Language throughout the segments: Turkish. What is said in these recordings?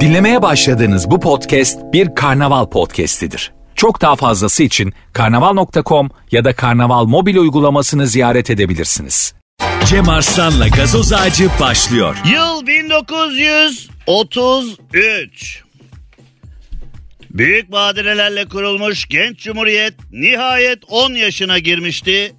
Dinlemeye başladığınız bu podcast bir karnaval podcastidir. Çok daha fazlası için karnaval.com ya da karnaval mobil uygulamasını ziyaret edebilirsiniz. Cem Arslan'la gazoz ağacı başlıyor. Yıl 1933. Büyük badirelerle kurulmuş genç cumhuriyet nihayet 10 yaşına girmişti.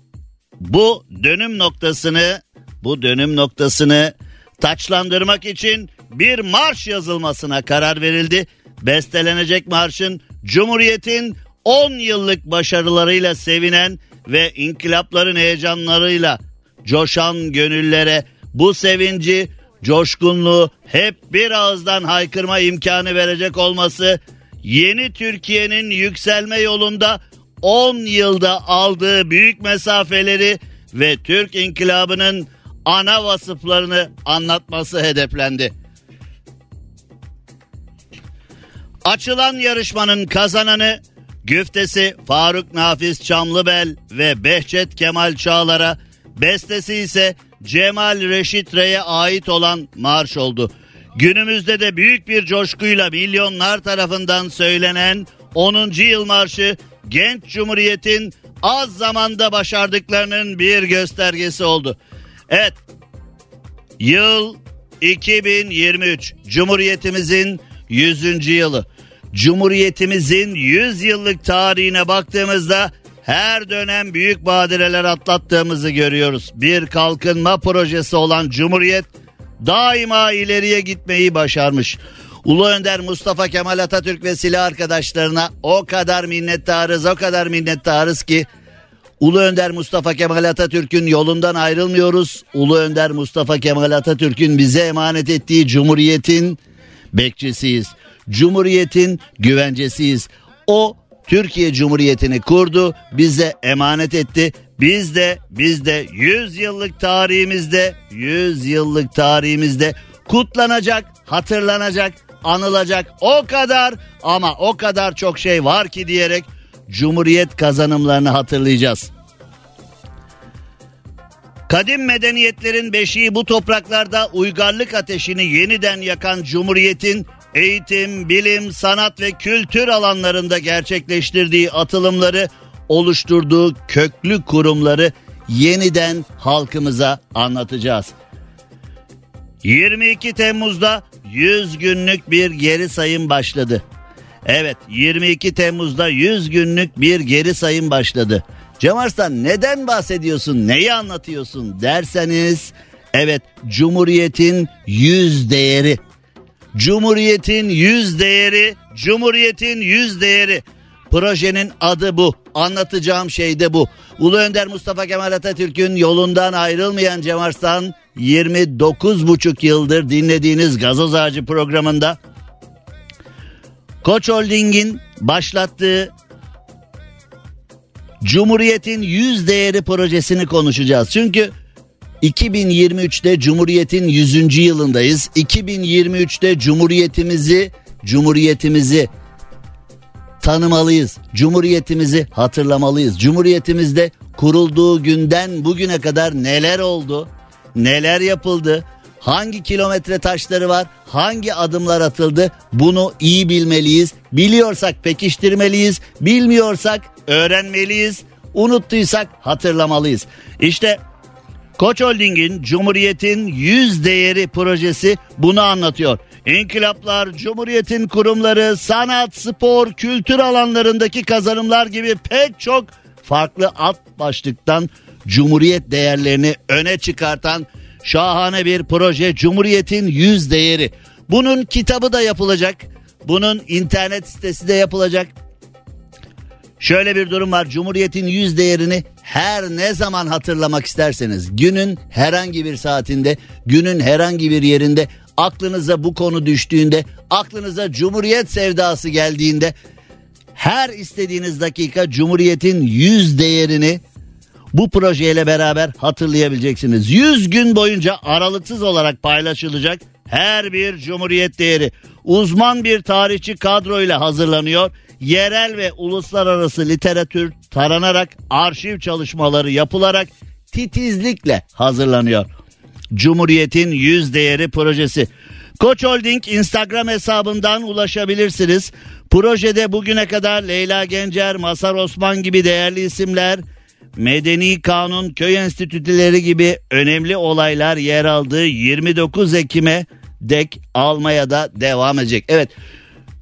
Bu dönüm noktasını, bu dönüm noktasını taçlandırmak için bir marş yazılmasına karar verildi. Bestelenecek marşın Cumhuriyet'in 10 yıllık başarılarıyla sevinen ve inkılapların heyecanlarıyla coşan gönüllere bu sevinci, coşkunluğu hep bir ağızdan haykırma imkanı verecek olması yeni Türkiye'nin yükselme yolunda 10 yılda aldığı büyük mesafeleri ve Türk inkılabının ana vasıflarını anlatması hedeflendi. Açılan yarışmanın kazananı güftesi Faruk Nafiz Çamlıbel ve Behçet Kemal Çağlar'a, bestesi ise Cemal Reşit Rey'e ait olan marş oldu. Günümüzde de büyük bir coşkuyla milyonlar tarafından söylenen 10. yıl marşı genç cumhuriyetin az zamanda başardıklarının bir göstergesi oldu. Evet yıl 2023 Cumhuriyetimizin 100. yılı. Cumhuriyetimizin 100 yıllık tarihine baktığımızda her dönem büyük badireler atlattığımızı görüyoruz. Bir kalkınma projesi olan Cumhuriyet daima ileriye gitmeyi başarmış. Ulu Önder Mustafa Kemal Atatürk ve silah arkadaşlarına o kadar minnettarız o kadar minnettarız ki Ulu Önder Mustafa Kemal Atatürk'ün yolundan ayrılmıyoruz. Ulu Önder Mustafa Kemal Atatürk'ün bize emanet ettiği cumhuriyetin bekçisiyiz. Cumhuriyetin güvencesiyiz. O Türkiye Cumhuriyeti'ni kurdu, bize emanet etti. Biz de biz de 100 yıllık tarihimizde, 100 yıllık tarihimizde kutlanacak, hatırlanacak, anılacak o kadar ama o kadar çok şey var ki diyerek Cumhuriyet kazanımlarını hatırlayacağız. Kadim medeniyetlerin beşiği bu topraklarda uygarlık ateşini yeniden yakan Cumhuriyet'in eğitim, bilim, sanat ve kültür alanlarında gerçekleştirdiği atılımları, oluşturduğu köklü kurumları yeniden halkımıza anlatacağız. 22 Temmuz'da 100 günlük bir geri sayım başladı. Evet 22 Temmuz'da 100 günlük bir geri sayım başladı. Cem Arslan neden bahsediyorsun neyi anlatıyorsun derseniz evet Cumhuriyet'in 100 değeri. Cumhuriyet'in 100 değeri, Cumhuriyet'in 100 değeri. Projenin adı bu. Anlatacağım şey de bu. Ulu Önder Mustafa Kemal Atatürk'ün yolundan ayrılmayan Cem Arslan 29,5 yıldır dinlediğiniz Gazoz Ağacı programında Koç Holding'in başlattığı Cumhuriyet'in 100 değeri projesini konuşacağız. Çünkü 2023'te Cumhuriyet'in 100. yılındayız. 2023'te Cumhuriyetimizi Cumhuriyetimizi tanımalıyız. Cumhuriyetimizi hatırlamalıyız. Cumhuriyetimizde kurulduğu günden bugüne kadar neler oldu? Neler yapıldı? Hangi kilometre taşları var? Hangi adımlar atıldı? Bunu iyi bilmeliyiz. Biliyorsak pekiştirmeliyiz. Bilmiyorsak öğrenmeliyiz. Unuttuysak hatırlamalıyız. İşte Koç Holding'in Cumhuriyet'in yüz değeri projesi bunu anlatıyor. İnkılaplar, Cumhuriyet'in kurumları, sanat, spor, kültür alanlarındaki kazanımlar gibi pek çok farklı alt başlıktan Cumhuriyet değerlerini öne çıkartan şahane bir proje Cumhuriyet'in yüz değeri. Bunun kitabı da yapılacak. Bunun internet sitesi de yapılacak. Şöyle bir durum var. Cumhuriyet'in yüz değerini her ne zaman hatırlamak isterseniz günün herhangi bir saatinde, günün herhangi bir yerinde aklınıza bu konu düştüğünde, aklınıza Cumhuriyet sevdası geldiğinde her istediğiniz dakika Cumhuriyet'in yüz değerini bu projeyle beraber hatırlayabileceksiniz. 100 gün boyunca aralıksız olarak paylaşılacak her bir cumhuriyet değeri uzman bir tarihçi kadroyla hazırlanıyor. Yerel ve uluslararası literatür taranarak arşiv çalışmaları yapılarak titizlikle hazırlanıyor. Cumhuriyetin yüz değeri projesi. Koç Holding Instagram hesabından ulaşabilirsiniz. Projede bugüne kadar Leyla Gencer, Masar Osman gibi değerli isimler, Medeni Kanun, Köy Enstitüleri gibi önemli olaylar yer aldığı 29 Ekim'e dek almaya da devam edecek. Evet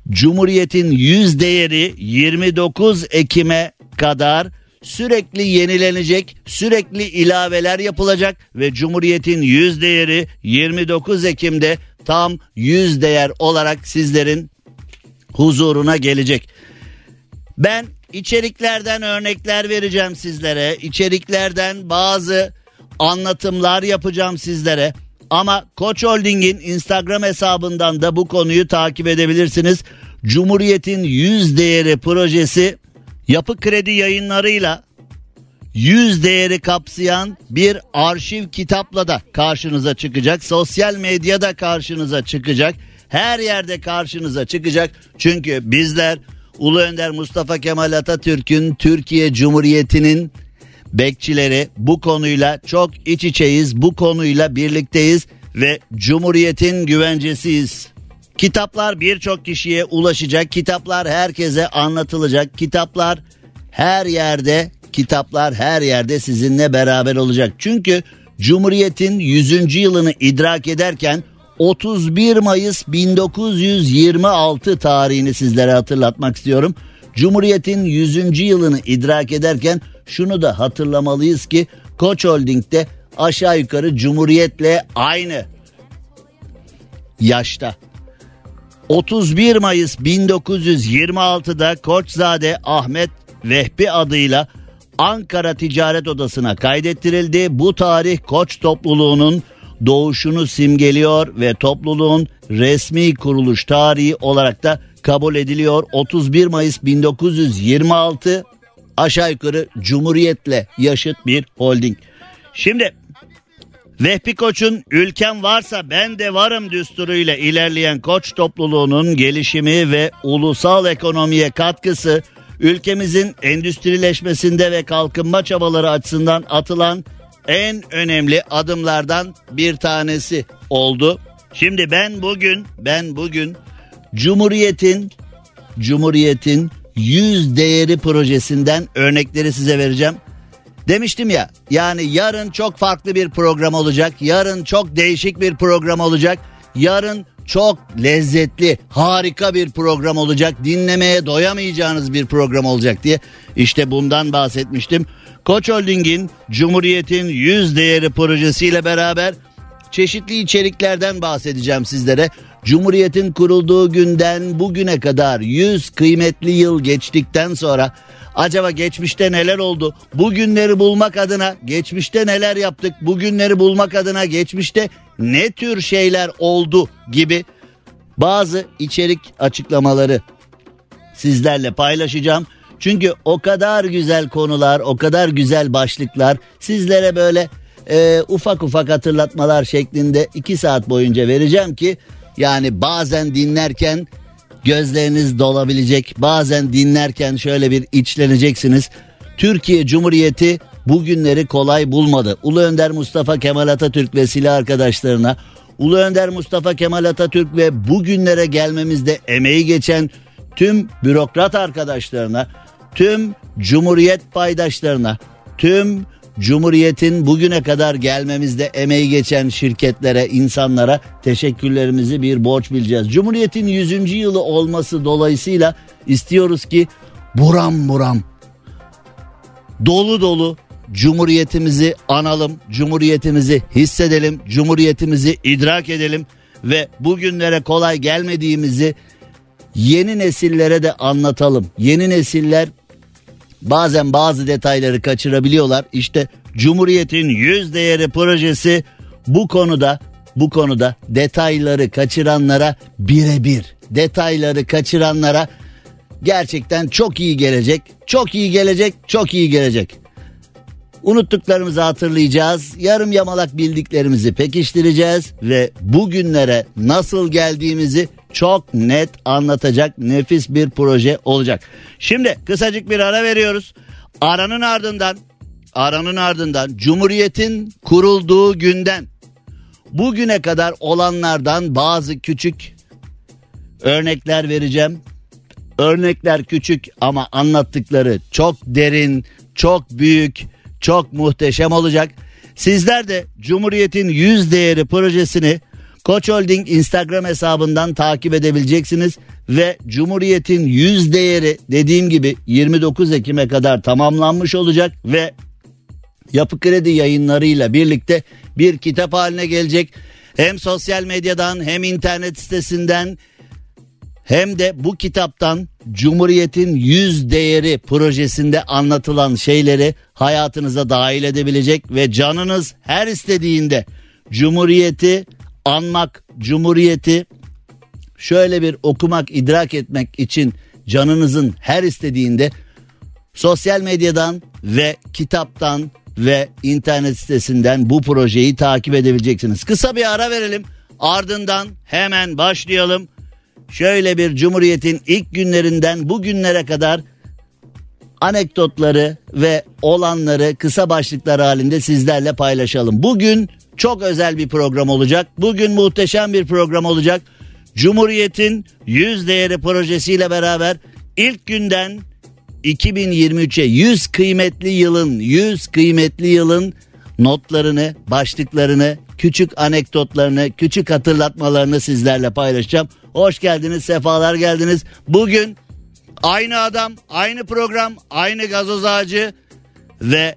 Cumhuriyet'in yüz değeri 29 Ekim'e kadar sürekli yenilenecek, sürekli ilaveler yapılacak ve Cumhuriyet'in yüz değeri 29 Ekim'de tam yüz değer olarak sizlerin huzuruna gelecek. Ben içeriklerden örnekler vereceğim sizlere. İçeriklerden bazı anlatımlar yapacağım sizlere. Ama Koç Holding'in Instagram hesabından da bu konuyu takip edebilirsiniz. Cumhuriyet'in yüz değeri projesi yapı kredi yayınlarıyla yüz değeri kapsayan bir arşiv kitapla da karşınıza çıkacak. Sosyal medyada karşınıza çıkacak. Her yerde karşınıza çıkacak. Çünkü bizler Ulu Önder Mustafa Kemal Atatürk'ün Türkiye Cumhuriyeti'nin bekçileri bu konuyla çok iç içeyiz. Bu konuyla birlikteyiz ve Cumhuriyet'in güvencesiyiz. Kitaplar birçok kişiye ulaşacak. Kitaplar herkese anlatılacak. Kitaplar her yerde, kitaplar her yerde sizinle beraber olacak. Çünkü Cumhuriyet'in 100. yılını idrak ederken 31 Mayıs 1926 tarihini sizlere hatırlatmak istiyorum. Cumhuriyet'in 100. yılını idrak ederken şunu da hatırlamalıyız ki Koç Holding'de aşağı yukarı Cumhuriyet'le aynı yaşta. 31 Mayıs 1926'da Koçzade Ahmet Vehbi adıyla Ankara Ticaret Odası'na kaydettirildi. Bu tarih Koç topluluğunun doğuşunu simgeliyor ve topluluğun resmi kuruluş tarihi olarak da kabul ediliyor. 31 Mayıs 1926 aşağı yukarı Cumhuriyet'le yaşıt bir holding. Şimdi Vehbi Koç'un ülkem varsa ben de varım düsturuyla ilerleyen Koç topluluğunun gelişimi ve ulusal ekonomiye katkısı ülkemizin endüstrileşmesinde ve kalkınma çabaları açısından atılan en önemli adımlardan bir tanesi oldu. Şimdi ben bugün ben bugün Cumhuriyet'in Cumhuriyet'in yüz değeri projesinden örnekleri size vereceğim. Demiştim ya yani yarın çok farklı bir program olacak. Yarın çok değişik bir program olacak. Yarın çok lezzetli, harika bir program olacak. Dinlemeye doyamayacağınız bir program olacak diye. İşte bundan bahsetmiştim. Koç Holding'in Cumhuriyet'in yüz değeri projesiyle beraber çeşitli içeriklerden bahsedeceğim sizlere. Cumhuriyet'in kurulduğu günden bugüne kadar 100 kıymetli yıl geçtikten sonra acaba geçmişte neler oldu? Bugünleri bulmak adına geçmişte neler yaptık? Bugünleri bulmak adına geçmişte ne tür şeyler oldu gibi bazı içerik açıklamaları sizlerle paylaşacağım. Çünkü o kadar güzel konular, o kadar güzel başlıklar sizlere böyle e, ufak ufak hatırlatmalar şeklinde iki saat boyunca vereceğim ki yani bazen dinlerken gözleriniz dolabilecek. Bazen dinlerken şöyle bir içleneceksiniz. Türkiye Cumhuriyeti bugünleri kolay bulmadı. Ulu Önder Mustafa Kemal Atatürk ve silah arkadaşlarına, Ulu Önder Mustafa Kemal Atatürk ve bugünlere gelmemizde emeği geçen tüm bürokrat arkadaşlarına, tüm Cumhuriyet paydaşlarına, tüm Cumhuriyet'in bugüne kadar gelmemizde emeği geçen şirketlere, insanlara teşekkürlerimizi bir borç bileceğiz. Cumhuriyet'in 100. yılı olması dolayısıyla istiyoruz ki buram buram dolu dolu Cumhuriyetimizi analım, Cumhuriyetimizi hissedelim, Cumhuriyetimizi idrak edelim ve bugünlere kolay gelmediğimizi yeni nesillere de anlatalım. Yeni nesiller bazen bazı detayları kaçırabiliyorlar. İşte Cumhuriyet'in yüz değeri projesi bu konuda bu konuda detayları kaçıranlara birebir detayları kaçıranlara gerçekten çok iyi gelecek. Çok iyi gelecek, çok iyi gelecek. Unuttuklarımızı hatırlayacağız. Yarım yamalak bildiklerimizi pekiştireceğiz ve bugünlere nasıl geldiğimizi çok net anlatacak nefis bir proje olacak. Şimdi kısacık bir ara veriyoruz. Aranın ardından aranın ardından Cumhuriyet'in kurulduğu günden bugüne kadar olanlardan bazı küçük örnekler vereceğim. Örnekler küçük ama anlattıkları çok derin, çok büyük, çok muhteşem olacak. Sizler de Cumhuriyet'in yüz değeri projesini Koç Holding Instagram hesabından takip edebileceksiniz ve Cumhuriyet'in yüz değeri dediğim gibi 29 Ekim'e kadar tamamlanmış olacak ve Yapı Kredi yayınlarıyla birlikte bir kitap haline gelecek. Hem sosyal medyadan hem internet sitesinden hem de bu kitaptan Cumhuriyet'in yüz değeri projesinde anlatılan şeyleri hayatınıza dahil edebilecek ve canınız her istediğinde Cumhuriyet'i anmak, Cumhuriyet'i şöyle bir okumak, idrak etmek için canınızın her istediğinde sosyal medyadan ve kitaptan ve internet sitesinden bu projeyi takip edebileceksiniz. Kısa bir ara verelim. Ardından hemen başlayalım. Şöyle bir Cumhuriyet'in ilk günlerinden bugünlere kadar anekdotları ve olanları kısa başlıklar halinde sizlerle paylaşalım. Bugün çok özel bir program olacak. Bugün muhteşem bir program olacak. Cumhuriyet'in yüz değeri projesiyle beraber ilk günden 2023'e 100 kıymetli yılın 100 kıymetli yılın notlarını, başlıklarını, küçük anekdotlarını, küçük hatırlatmalarını sizlerle paylaşacağım. Hoş geldiniz, sefalar geldiniz. Bugün aynı adam, aynı program, aynı gazoz ağacı ve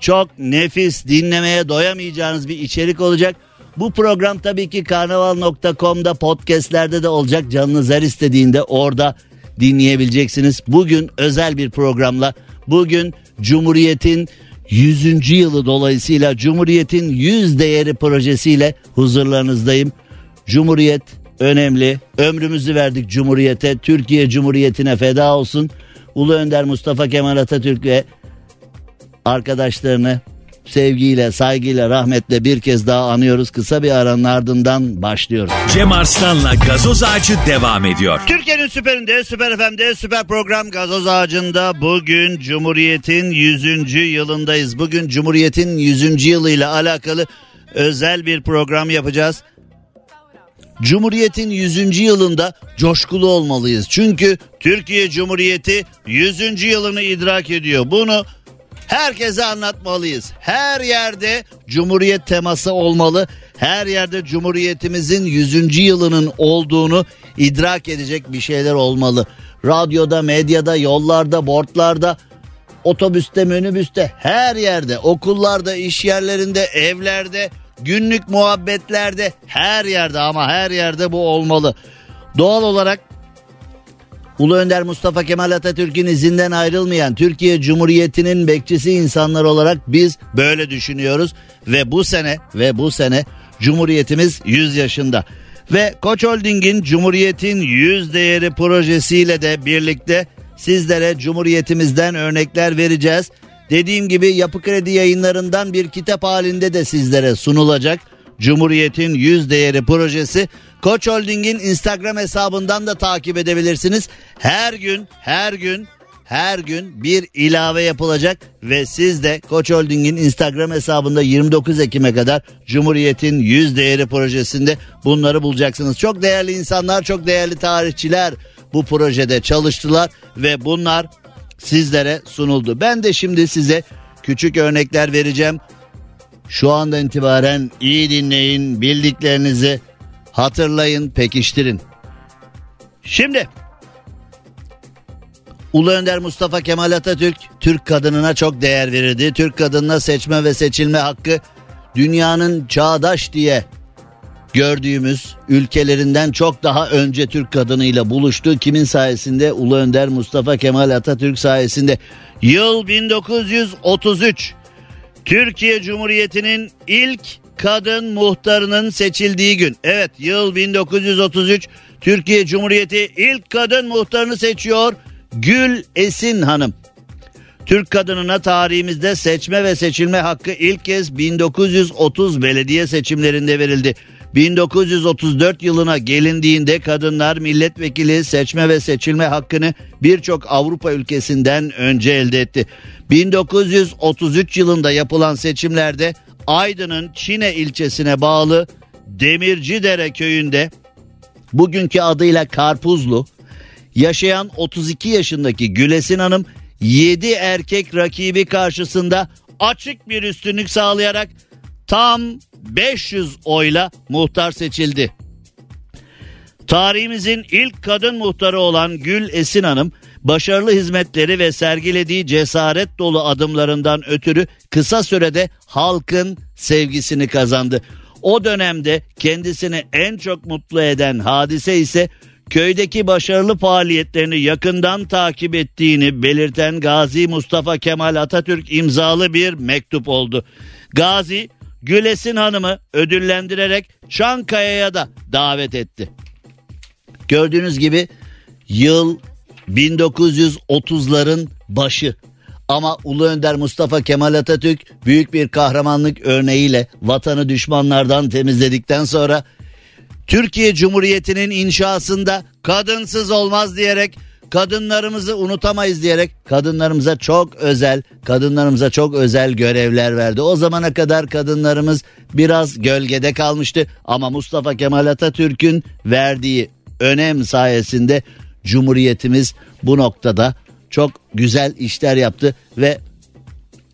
çok nefis dinlemeye doyamayacağınız bir içerik olacak. Bu program tabii ki karnaval.com'da podcastlerde de olacak. Canınız her istediğinde orada dinleyebileceksiniz. Bugün özel bir programla bugün Cumhuriyet'in 100. yılı dolayısıyla Cumhuriyet'in 100 değeri projesiyle huzurlarınızdayım. Cumhuriyet önemli. Ömrümüzü verdik Cumhuriyet'e. Türkiye Cumhuriyeti'ne feda olsun. Ulu Önder Mustafa Kemal Atatürk ve arkadaşlarını sevgiyle, saygıyla, rahmetle bir kez daha anıyoruz. Kısa bir aranın ardından başlıyoruz. Cem Arslan'la gazoz ağacı devam ediyor. Türkiye'nin süperinde, süper FM'de, süper program Gazoz Ağacı'nda bugün Cumhuriyet'in 100. yılındayız. Bugün Cumhuriyet'in 100. yılıyla alakalı özel bir program yapacağız. Cumhuriyet'in 100. yılında coşkulu olmalıyız. Çünkü Türkiye Cumhuriyeti 100. yılını idrak ediyor. Bunu herkese anlatmalıyız. Her yerde Cumhuriyet teması olmalı. Her yerde Cumhuriyetimizin 100. yılının olduğunu idrak edecek bir şeyler olmalı. Radyoda, medyada, yollarda, bordlarda, otobüste, minibüste, her yerde, okullarda, iş yerlerinde, evlerde, günlük muhabbetlerde, her yerde ama her yerde bu olmalı. Doğal olarak Ulu Önder Mustafa Kemal Atatürk'ün izinden ayrılmayan Türkiye Cumhuriyeti'nin bekçisi insanlar olarak biz böyle düşünüyoruz ve bu sene ve bu sene Cumhuriyetimiz 100 yaşında. Ve Koç Holding'in Cumhuriyet'in 100 değeri projesiyle de birlikte sizlere Cumhuriyetimizden örnekler vereceğiz. Dediğim gibi Yapı Kredi yayınlarından bir kitap halinde de sizlere sunulacak. Cumhuriyet'in 100 değeri projesi Koç Holding'in Instagram hesabından da takip edebilirsiniz. Her gün her gün her gün bir ilave yapılacak ve siz de Koç Holding'in Instagram hesabında 29 Ekim'e kadar Cumhuriyet'in 100 değeri projesinde bunları bulacaksınız. Çok değerli insanlar, çok değerli tarihçiler bu projede çalıştılar ve bunlar sizlere sunuldu. Ben de şimdi size küçük örnekler vereceğim. Şu anda itibaren iyi dinleyin, bildiklerinizi hatırlayın, pekiştirin. Şimdi Ulu Önder Mustafa Kemal Atatürk Türk kadınına çok değer verirdi. Türk kadınına seçme ve seçilme hakkı dünyanın çağdaş diye gördüğümüz ülkelerinden çok daha önce Türk kadınıyla buluştu. Kimin sayesinde? Ulu Önder Mustafa Kemal Atatürk sayesinde. Yıl 1933. Türkiye Cumhuriyeti'nin ilk kadın muhtarının seçildiği gün. Evet yıl 1933 Türkiye Cumhuriyeti ilk kadın muhtarını seçiyor. Gül Esin Hanım. Türk kadınına tarihimizde seçme ve seçilme hakkı ilk kez 1930 belediye seçimlerinde verildi. 1934 yılına gelindiğinde kadınlar milletvekili seçme ve seçilme hakkını birçok Avrupa ülkesinden önce elde etti. 1933 yılında yapılan seçimlerde Aydın'ın Çine ilçesine bağlı Demircidere köyünde bugünkü adıyla Karpuzlu yaşayan 32 yaşındaki Gülesin Hanım 7 erkek rakibi karşısında açık bir üstünlük sağlayarak tam 500 oyla muhtar seçildi. Tarihimizin ilk kadın muhtarı olan Gül Esin Hanım başarılı hizmetleri ve sergilediği cesaret dolu adımlarından ötürü kısa sürede halkın sevgisini kazandı. O dönemde kendisini en çok mutlu eden hadise ise köydeki başarılı faaliyetlerini yakından takip ettiğini belirten Gazi Mustafa Kemal Atatürk imzalı bir mektup oldu. Gazi Gülesin Hanım'ı ödüllendirerek Çankaya'ya da davet etti. Gördüğünüz gibi yıl 1930'ların başı. Ama Ulu Önder Mustafa Kemal Atatürk büyük bir kahramanlık örneğiyle vatanı düşmanlardan temizledikten sonra Türkiye Cumhuriyeti'nin inşasında kadınsız olmaz diyerek kadınlarımızı unutamayız diyerek kadınlarımıza çok özel kadınlarımıza çok özel görevler verdi. O zamana kadar kadınlarımız biraz gölgede kalmıştı ama Mustafa Kemal Atatürk'ün verdiği önem sayesinde Cumhuriyetimiz bu noktada çok güzel işler yaptı ve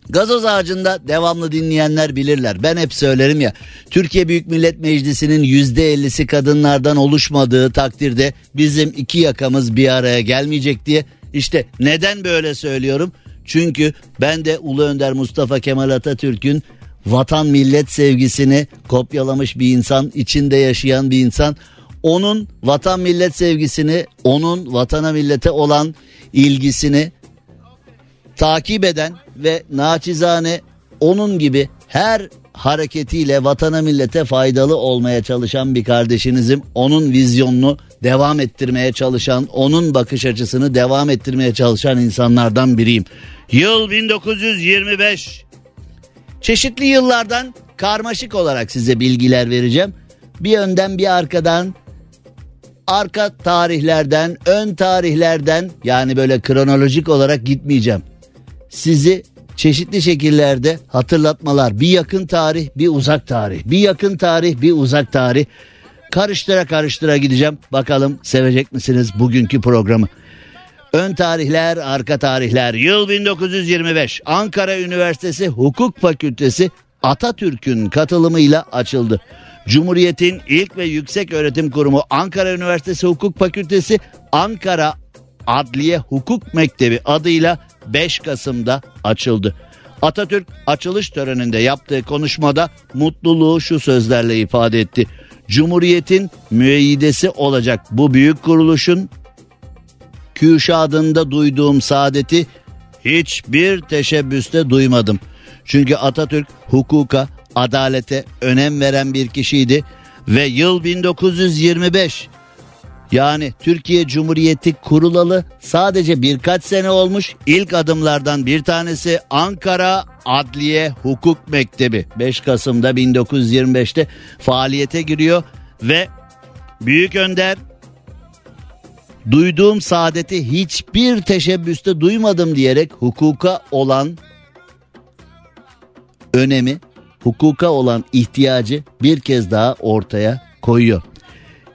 Gazoz ağacında devamlı dinleyenler bilirler. Ben hep söylerim ya. Türkiye Büyük Millet Meclisi'nin yüzde ellisi kadınlardan oluşmadığı takdirde bizim iki yakamız bir araya gelmeyecek diye. İşte neden böyle söylüyorum? Çünkü ben de Ulu Önder Mustafa Kemal Atatürk'ün vatan millet sevgisini kopyalamış bir insan, içinde yaşayan bir insan. Onun vatan millet sevgisini, onun vatana millete olan ilgisini takip eden ve naçizane onun gibi her hareketiyle vatana millete faydalı olmaya çalışan bir kardeşinizim. Onun vizyonunu devam ettirmeye çalışan, onun bakış açısını devam ettirmeye çalışan insanlardan biriyim. Yıl 1925. Çeşitli yıllardan karmaşık olarak size bilgiler vereceğim. Bir önden bir arkadan arka tarihlerden, ön tarihlerden yani böyle kronolojik olarak gitmeyeceğim sizi çeşitli şekillerde hatırlatmalar. Bir yakın tarih, bir uzak tarih. Bir yakın tarih, bir uzak tarih. Karıştıra karıştıra gideceğim. Bakalım sevecek misiniz bugünkü programı? Ön tarihler, arka tarihler. Yıl 1925. Ankara Üniversitesi Hukuk Fakültesi Atatürk'ün katılımıyla açıldı. Cumhuriyet'in ilk ve yüksek öğretim kurumu Ankara Üniversitesi Hukuk Fakültesi Ankara Adliye Hukuk Mektebi adıyla 5 Kasım'da açıldı. Atatürk açılış töreninde yaptığı konuşmada mutluluğu şu sözlerle ifade etti. Cumhuriyetin müeyyidesi olacak bu büyük kuruluşun Kürşad'ında duyduğum saadeti hiçbir teşebbüste duymadım. Çünkü Atatürk hukuka, adalete önem veren bir kişiydi ve yıl 1925 yani Türkiye Cumhuriyeti kurulalı sadece birkaç sene olmuş. İlk adımlardan bir tanesi Ankara Adliye Hukuk Mektebi 5 Kasım'da 1925'te faaliyete giriyor ve Büyük Önder duyduğum saadeti hiçbir teşebbüste duymadım diyerek hukuka olan önemi, hukuka olan ihtiyacı bir kez daha ortaya koyuyor.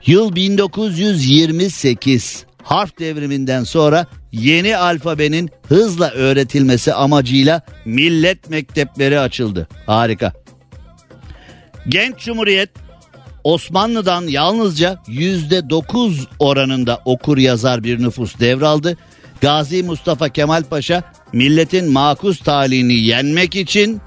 Yıl 1928 harf devriminden sonra yeni alfabenin hızla öğretilmesi amacıyla millet mektepleri açıldı. Harika. Genç Cumhuriyet Osmanlı'dan yalnızca yüzde dokuz oranında okur yazar bir nüfus devraldı. Gazi Mustafa Kemal Paşa milletin makus talihini yenmek için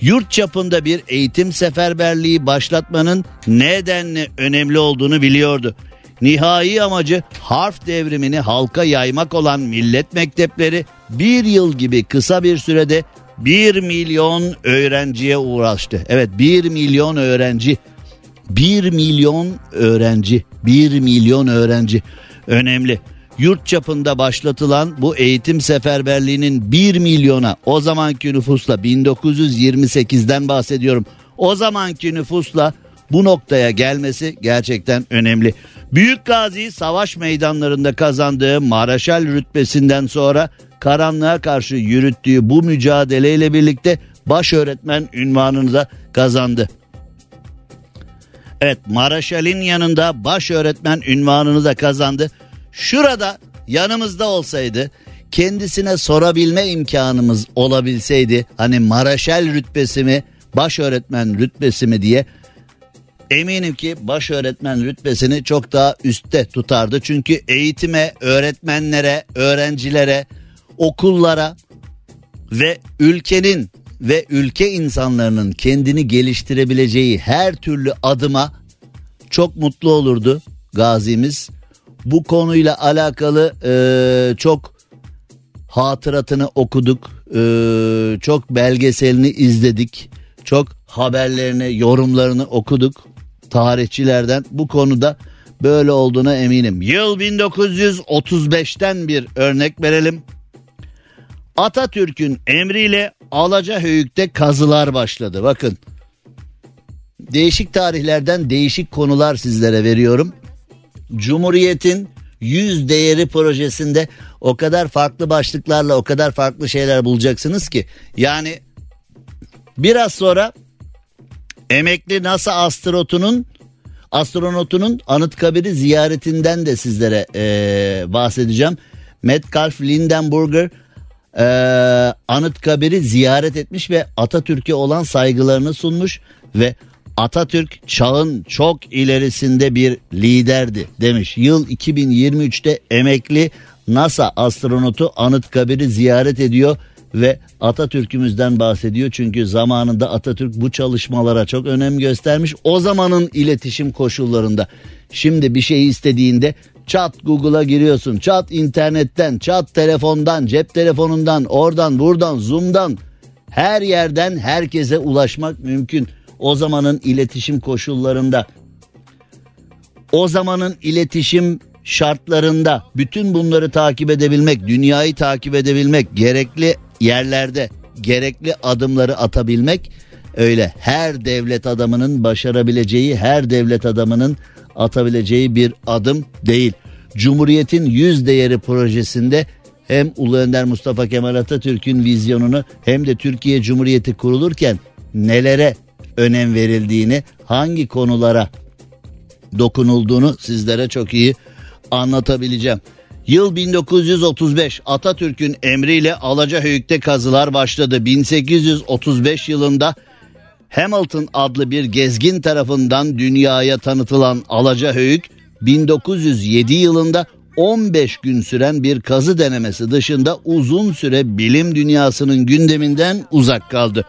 yurt çapında bir eğitim seferberliği başlatmanın nedenle önemli olduğunu biliyordu. Nihai amacı harf devrimini halka yaymak olan millet mektepleri bir yıl gibi kısa bir sürede bir milyon öğrenciye uğraştı. Evet bir milyon öğrenci. bir milyon öğrenci. bir milyon öğrenci. Önemli yurt çapında başlatılan bu eğitim seferberliğinin 1 milyona o zamanki nüfusla 1928'den bahsediyorum. O zamanki nüfusla bu noktaya gelmesi gerçekten önemli. Büyük Gazi savaş meydanlarında kazandığı Maraşal rütbesinden sonra karanlığa karşı yürüttüğü bu mücadeleyle birlikte baş öğretmen ünvanını da kazandı. Evet Maraşal'in yanında baş öğretmen ünvanını da kazandı. Şurada yanımızda olsaydı kendisine sorabilme imkanımız olabilseydi hani Maraşal rütbesi mi baş öğretmen rütbesi mi diye eminim ki baş öğretmen rütbesini çok daha üstte tutardı. Çünkü eğitime, öğretmenlere, öğrencilere, okullara ve ülkenin ve ülke insanlarının kendini geliştirebileceği her türlü adıma çok mutlu olurdu gazimiz. Bu konuyla alakalı e, çok hatıratını okuduk, e, çok belgeselini izledik, çok haberlerini, yorumlarını okuduk tarihçilerden. Bu konuda böyle olduğuna eminim. Yıl 1935'ten bir örnek verelim. Atatürk'ün emriyle Alacahöyük'te kazılar başladı. Bakın değişik tarihlerden değişik konular sizlere veriyorum. Cumhuriyet'in yüz değeri projesinde o kadar farklı başlıklarla o kadar farklı şeyler bulacaksınız ki. Yani biraz sonra emekli NASA astronotunun astronotunun Anıtkabir'i ziyaretinden de sizlere ee, bahsedeceğim. Metcalf Lindenburger e, Anıtkabir'i ziyaret etmiş ve Atatürk'e olan saygılarını sunmuş ve Atatürk çağın çok ilerisinde bir liderdi demiş. Yıl 2023'te emekli NASA astronotu Anıtkabir'i ziyaret ediyor ve Atatürk'ümüzden bahsediyor. Çünkü zamanında Atatürk bu çalışmalara çok önem göstermiş. O zamanın iletişim koşullarında. Şimdi bir şey istediğinde çat Google'a giriyorsun. Çat internetten, çat telefondan, cep telefonundan, oradan, buradan, Zoom'dan her yerden herkese ulaşmak mümkün. O zamanın iletişim koşullarında. O zamanın iletişim şartlarında bütün bunları takip edebilmek, dünyayı takip edebilmek, gerekli yerlerde gerekli adımları atabilmek öyle her devlet adamının başarabileceği, her devlet adamının atabileceği bir adım değil. Cumhuriyetin yüz değeri projesinde hem Ulu Önder Mustafa Kemal Atatürk'ün vizyonunu hem de Türkiye Cumhuriyeti kurulurken nelere önem verildiğini, hangi konulara dokunulduğunu sizlere çok iyi anlatabileceğim. Yıl 1935 Atatürk'ün emriyle Alacahöyük'te kazılar başladı. 1835 yılında Hamilton adlı bir gezgin tarafından dünyaya tanıtılan Alacahöyük 1907 yılında 15 gün süren bir kazı denemesi dışında uzun süre bilim dünyasının gündeminden uzak kaldı.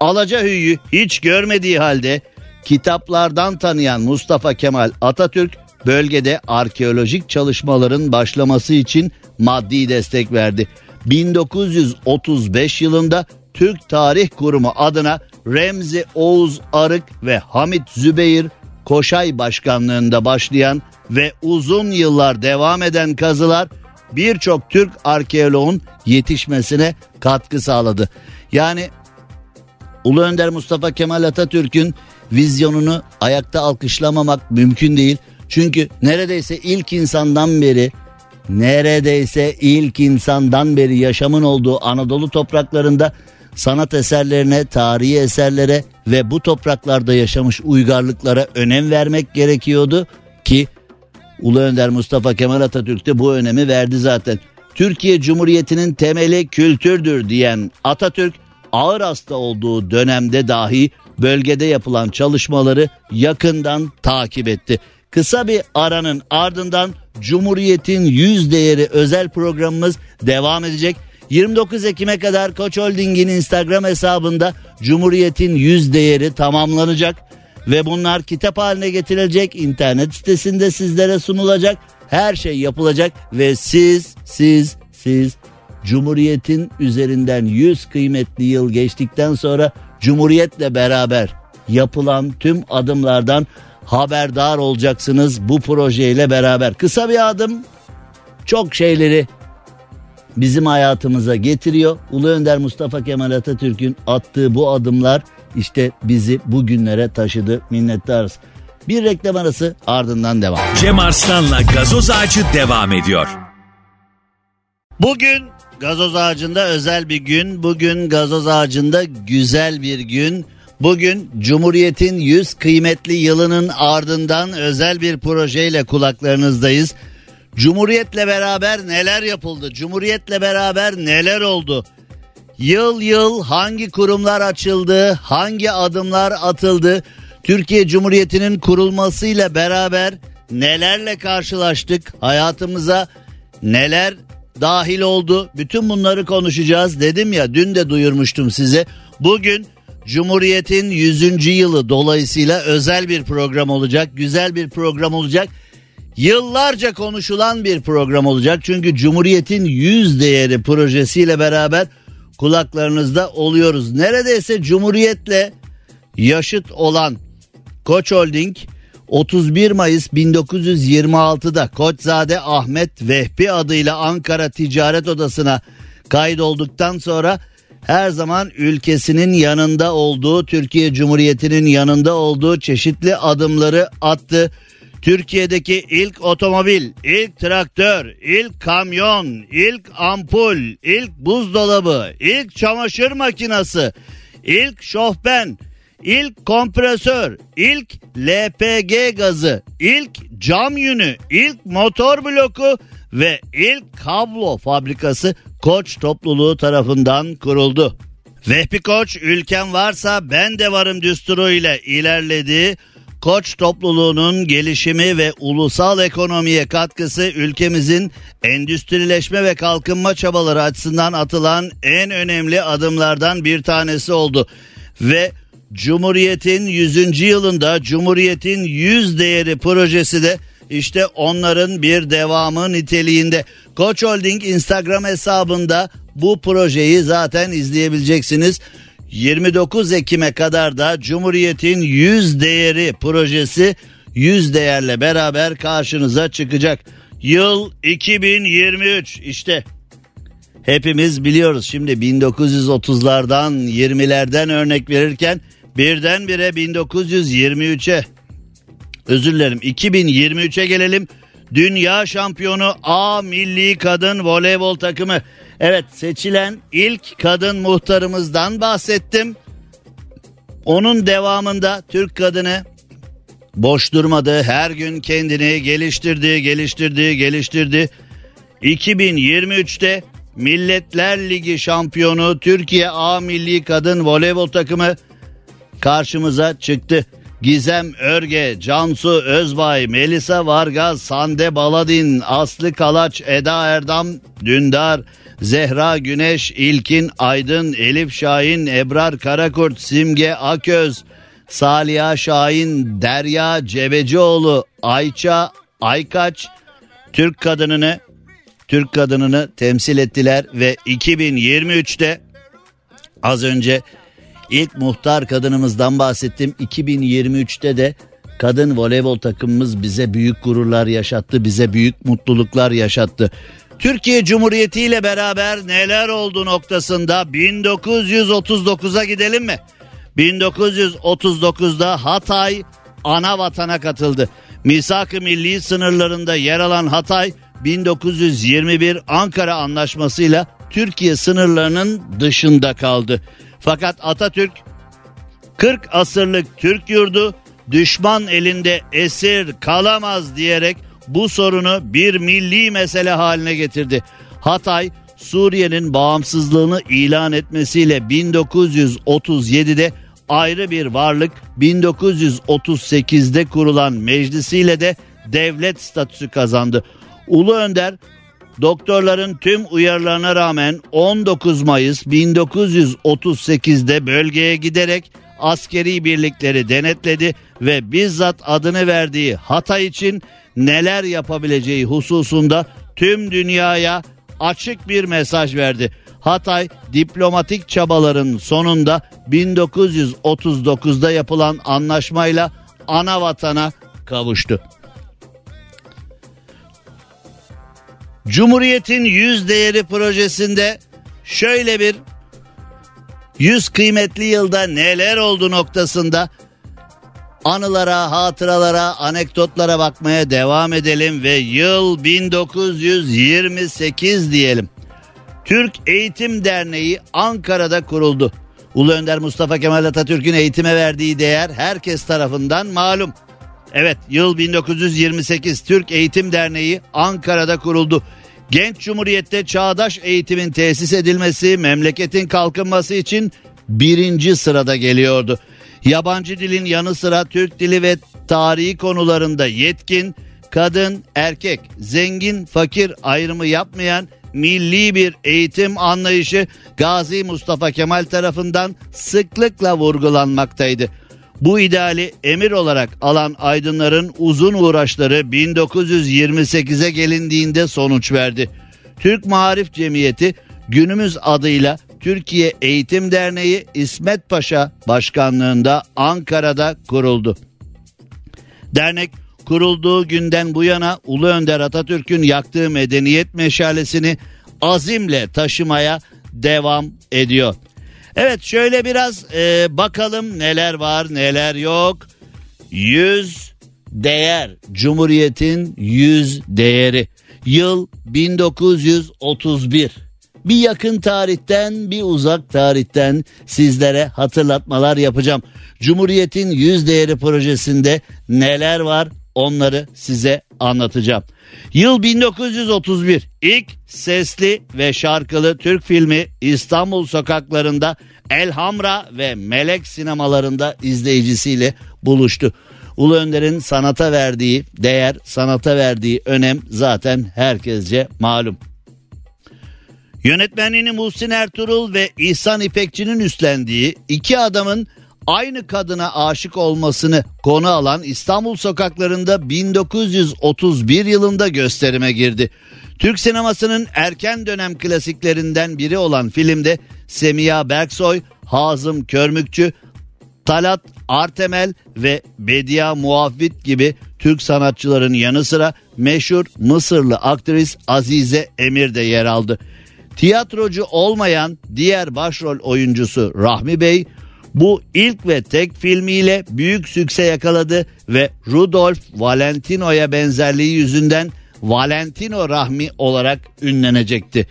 Alacahöyük'ü hiç görmediği halde kitaplardan tanıyan Mustafa Kemal Atatürk bölgede arkeolojik çalışmaların başlaması için maddi destek verdi. 1935 yılında Türk Tarih Kurumu adına Remzi Oğuz Arık ve Hamit Zübeyir Koşay başkanlığında başlayan ve uzun yıllar devam eden kazılar birçok Türk arkeoloğun yetişmesine katkı sağladı. Yani Ulu Önder Mustafa Kemal Atatürk'ün vizyonunu ayakta alkışlamamak mümkün değil. Çünkü neredeyse ilk insandan beri neredeyse ilk insandan beri yaşamın olduğu Anadolu topraklarında sanat eserlerine, tarihi eserlere ve bu topraklarda yaşamış uygarlıklara önem vermek gerekiyordu ki Ulu Önder Mustafa Kemal Atatürk de bu önemi verdi zaten. Türkiye Cumhuriyeti'nin temeli kültürdür diyen Atatürk ağır hasta olduğu dönemde dahi bölgede yapılan çalışmaları yakından takip etti. Kısa bir aranın ardından Cumhuriyet'in yüz değeri özel programımız devam edecek. 29 Ekim'e kadar Koç Holding'in Instagram hesabında Cumhuriyet'in yüz değeri tamamlanacak ve bunlar kitap haline getirilecek. internet sitesinde sizlere sunulacak. Her şey yapılacak ve siz siz siz Cumhuriyet'in üzerinden 100 kıymetli yıl geçtikten sonra Cumhuriyet'le beraber yapılan tüm adımlardan haberdar olacaksınız bu projeyle beraber. Kısa bir adım çok şeyleri bizim hayatımıza getiriyor. Ulu Önder Mustafa Kemal Atatürk'ün attığı bu adımlar işte bizi bugünlere taşıdı minnettarız. Bir reklam arası ardından devam. Cem Arslan'la gazoz ağacı devam ediyor. Bugün gazoz ağacında özel bir gün. Bugün gazoz ağacında güzel bir gün. Bugün Cumhuriyet'in 100 kıymetli yılının ardından özel bir projeyle kulaklarınızdayız. Cumhuriyet'le beraber neler yapıldı? Cumhuriyet'le beraber neler oldu? Yıl yıl hangi kurumlar açıldı? Hangi adımlar atıldı? Türkiye Cumhuriyeti'nin kurulmasıyla beraber nelerle karşılaştık? Hayatımıza neler dahil oldu? Bütün bunları konuşacağız. Dedim ya dün de duyurmuştum size. Bugün Cumhuriyet'in 100. yılı dolayısıyla özel bir program olacak. Güzel bir program olacak. Yıllarca konuşulan bir program olacak. Çünkü Cumhuriyet'in 100 değeri projesiyle beraber kulaklarınızda oluyoruz. Neredeyse Cumhuriyet'le yaşıt olan Koç Holding 31 Mayıs 1926'da Koçzade Ahmet Vehbi adıyla Ankara Ticaret Odası'na kaydolduktan sonra her zaman ülkesinin yanında olduğu, Türkiye Cumhuriyeti'nin yanında olduğu çeşitli adımları attı. Türkiye'deki ilk otomobil, ilk traktör, ilk kamyon, ilk ampul, ilk buzdolabı, ilk çamaşır makinesi, ilk şofben, ilk kompresör, ilk LPG gazı, ilk cam yünü, ilk motor bloku ve ilk kablo fabrikası Koç topluluğu tarafından kuruldu. Vehbi Koç ülkem varsa ben de varım düsturu ile ilerledi. Koç topluluğunun gelişimi ve ulusal ekonomiye katkısı ülkemizin endüstrileşme ve kalkınma çabaları açısından atılan en önemli adımlardan bir tanesi oldu. Ve Cumhuriyet'in 100. yılında Cumhuriyet'in 100 değeri projesi de işte onların bir devamı niteliğinde. Koç Holding Instagram hesabında bu projeyi zaten izleyebileceksiniz. 29 Ekim'e kadar da Cumhuriyet'in 100 değeri projesi 100 değerle beraber karşınıza çıkacak. Yıl 2023 işte hepimiz biliyoruz şimdi 1930'lardan 20'lerden örnek verirken birdenbire 1923'e özür dilerim 2023'e gelelim. Dünya şampiyonu A milli kadın voleybol takımı. Evet seçilen ilk kadın muhtarımızdan bahsettim. Onun devamında Türk kadını boş durmadı. Her gün kendini geliştirdi, geliştirdi, geliştirdi. 2023'te Milletler Ligi şampiyonu Türkiye A milli kadın voleybol takımı karşımıza çıktı. Gizem Örge, Cansu Özbay, Melisa Vargas, Sande Baladin, Aslı Kalaç, Eda Erdam, Dündar, Zehra Güneş, İlkin Aydın, Elif Şahin, Ebrar Karakurt, Simge Aköz, Saliha Şahin, Derya Cebecioğlu, Ayça Aykaç, Türk kadınını Türk kadınını temsil ettiler ve 2023'te az önce ilk muhtar kadınımızdan bahsettim. 2023'te de kadın voleybol takımımız bize büyük gururlar yaşattı, bize büyük mutluluklar yaşattı. Türkiye Cumhuriyeti ile beraber neler oldu noktasında 1939'a gidelim mi? 1939'da Hatay ana vatana katıldı. Misak-ı Milli sınırlarında yer alan Hatay 1921 Ankara Anlaşması'yla Türkiye sınırlarının dışında kaldı. Fakat Atatürk 40 asırlık Türk yurdu düşman elinde esir kalamaz diyerek bu sorunu bir milli mesele haline getirdi. Hatay Suriye'nin bağımsızlığını ilan etmesiyle 1937'de ayrı bir varlık 1938'de kurulan meclisiyle de devlet statüsü kazandı. Ulu Önder doktorların tüm uyarılarına rağmen 19 Mayıs 1938'de bölgeye giderek askeri birlikleri denetledi ve bizzat adını verdiği Hatay için neler yapabileceği hususunda tüm dünyaya açık bir mesaj verdi. Hatay diplomatik çabaların sonunda 1939'da yapılan anlaşmayla ana vatana kavuştu. Cumhuriyet'in yüz değeri projesinde şöyle bir yüz kıymetli yılda neler oldu noktasında anılara, hatıralara, anekdotlara bakmaya devam edelim ve yıl 1928 diyelim. Türk Eğitim Derneği Ankara'da kuruldu. Ulu Önder Mustafa Kemal Atatürk'ün eğitime verdiği değer herkes tarafından malum. Evet yıl 1928 Türk Eğitim Derneği Ankara'da kuruldu. Genç Cumhuriyet'te çağdaş eğitimin tesis edilmesi memleketin kalkınması için birinci sırada geliyordu. Yabancı dilin yanı sıra Türk dili ve tarihi konularında yetkin, kadın, erkek, zengin, fakir ayrımı yapmayan milli bir eğitim anlayışı Gazi Mustafa Kemal tarafından sıklıkla vurgulanmaktaydı. Bu ideali emir olarak alan aydınların uzun uğraşları 1928'e gelindiğinde sonuç verdi. Türk Maarif Cemiyeti günümüz adıyla Türkiye Eğitim Derneği İsmet Paşa başkanlığında Ankara'da kuruldu. Dernek kurulduğu günden bu yana Ulu Önder Atatürk'ün yaktığı medeniyet meşalesini azimle taşımaya devam ediyor. Evet şöyle biraz e, bakalım neler var neler yok. Yüz değer Cumhuriyet'in yüz değeri yıl 1931 bir yakın tarihten bir uzak tarihten sizlere hatırlatmalar yapacağım. Cumhuriyet'in yüz değeri projesinde neler var onları size anlatacağım. Yıl 1931 ilk sesli ve şarkılı Türk filmi İstanbul sokaklarında Elhamra ve Melek sinemalarında izleyicisiyle buluştu. Ulu Önder'in sanata verdiği değer, sanata verdiği önem zaten herkesce malum. Yönetmenliğini Muhsin Ertuğrul ve İhsan İpekçi'nin üstlendiği iki adamın aynı kadına aşık olmasını konu alan İstanbul sokaklarında 1931 yılında gösterime girdi. Türk sinemasının erken dönem klasiklerinden biri olan filmde Semiha Berksoy, Hazım Körmükçü, Talat Artemel ve Bedia Muavvit gibi Türk sanatçıların yanı sıra meşhur Mısırlı aktris Azize Emir de yer aldı. Tiyatrocu olmayan diğer başrol oyuncusu Rahmi Bey bu ilk ve tek filmiyle büyük sükse yakaladı ve Rudolf Valentino'ya benzerliği yüzünden Valentino Rahmi olarak ünlenecekti.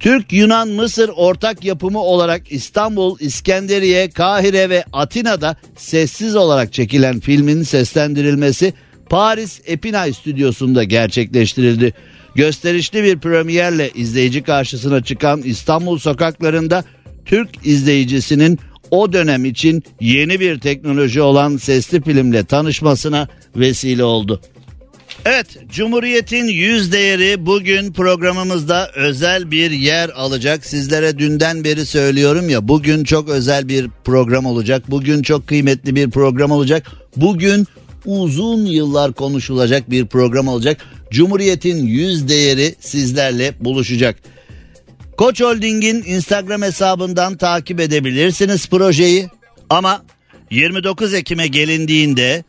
Türk Yunan Mısır ortak yapımı olarak İstanbul, İskenderiye, Kahire ve Atina'da sessiz olarak çekilen filmin seslendirilmesi Paris Epinay stüdyosunda gerçekleştirildi. Gösterişli bir premierle izleyici karşısına çıkan İstanbul sokaklarında Türk izleyicisinin o dönem için yeni bir teknoloji olan sesli filmle tanışmasına vesile oldu. Evet Cumhuriyet'in yüz değeri bugün programımızda özel bir yer alacak. Sizlere dünden beri söylüyorum ya bugün çok özel bir program olacak. Bugün çok kıymetli bir program olacak. Bugün uzun yıllar konuşulacak bir program olacak. Cumhuriyet'in yüz değeri sizlerle buluşacak. Koç Holding'in Instagram hesabından takip edebilirsiniz projeyi. Ama 29 Ekim'e gelindiğinde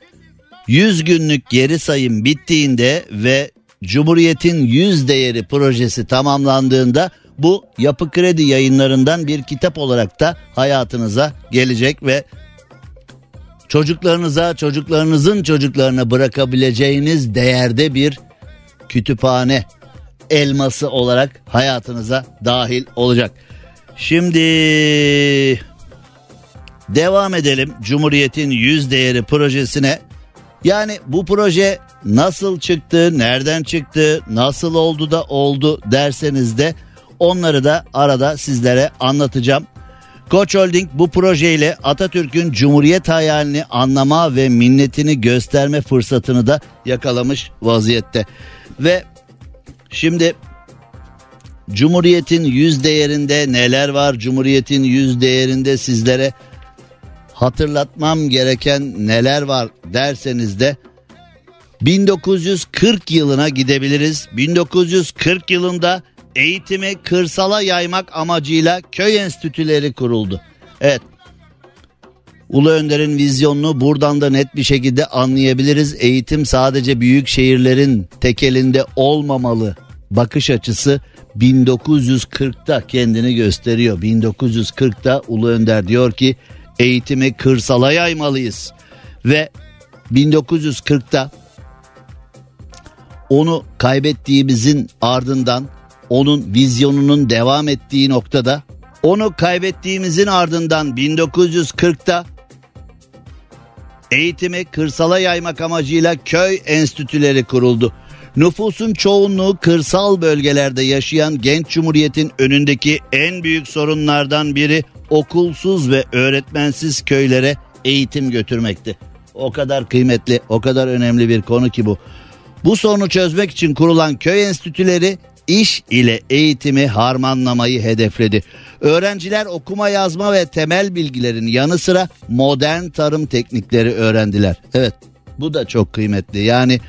100 günlük geri sayım bittiğinde ve Cumhuriyet'in 100 değeri projesi tamamlandığında bu Yapı Kredi yayınlarından bir kitap olarak da hayatınıza gelecek ve çocuklarınıza, çocuklarınızın çocuklarına bırakabileceğiniz değerde bir kütüphane elması olarak hayatınıza dahil olacak. Şimdi devam edelim Cumhuriyet'in yüz değeri projesine. Yani bu proje nasıl çıktı, nereden çıktı, nasıl oldu da oldu derseniz de onları da arada sizlere anlatacağım. Koç Holding bu projeyle Atatürk'ün Cumhuriyet hayalini anlama ve minnetini gösterme fırsatını da yakalamış vaziyette. Ve şimdi Cumhuriyet'in yüz değerinde neler var? Cumhuriyet'in yüz değerinde sizlere hatırlatmam gereken neler var derseniz de 1940 yılına gidebiliriz. 1940 yılında eğitimi kırsala yaymak amacıyla köy enstitüleri kuruldu. Evet. Ulu Önder'in vizyonunu buradan da net bir şekilde anlayabiliriz. Eğitim sadece büyük şehirlerin tekelinde olmamalı. Bakış açısı 1940'ta kendini gösteriyor. 1940'ta Ulu Önder diyor ki eğitimi kırsala yaymalıyız. Ve 1940'ta onu kaybettiğimizin ardından onun vizyonunun devam ettiği noktada Onu kaybettiğimizin ardından 1940'ta eğitimi kırsala yaymak amacıyla köy enstitüleri kuruldu. Nüfusun çoğunluğu kırsal bölgelerde yaşayan genç cumhuriyetin önündeki en büyük sorunlardan biri okulsuz ve öğretmensiz köylere eğitim götürmekti. O kadar kıymetli, o kadar önemli bir konu ki bu. Bu sorunu çözmek için kurulan köy enstitüleri iş ile eğitimi harmanlamayı hedefledi. Öğrenciler okuma yazma ve temel bilgilerin yanı sıra modern tarım teknikleri öğrendiler. Evet bu da çok kıymetli. Yani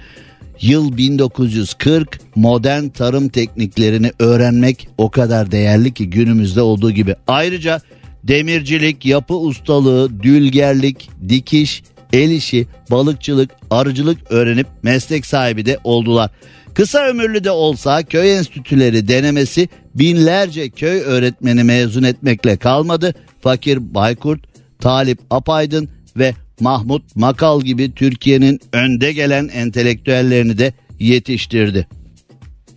yıl 1940 modern tarım tekniklerini öğrenmek o kadar değerli ki günümüzde olduğu gibi. Ayrıca demircilik, yapı ustalığı, dülgerlik, dikiş, el işi, balıkçılık, arıcılık öğrenip meslek sahibi de oldular. Kısa ömürlü de olsa köy enstitüleri denemesi binlerce köy öğretmeni mezun etmekle kalmadı. Fakir Baykurt, Talip Apaydın ve Mahmut Makal gibi Türkiye'nin önde gelen entelektüellerini de yetiştirdi.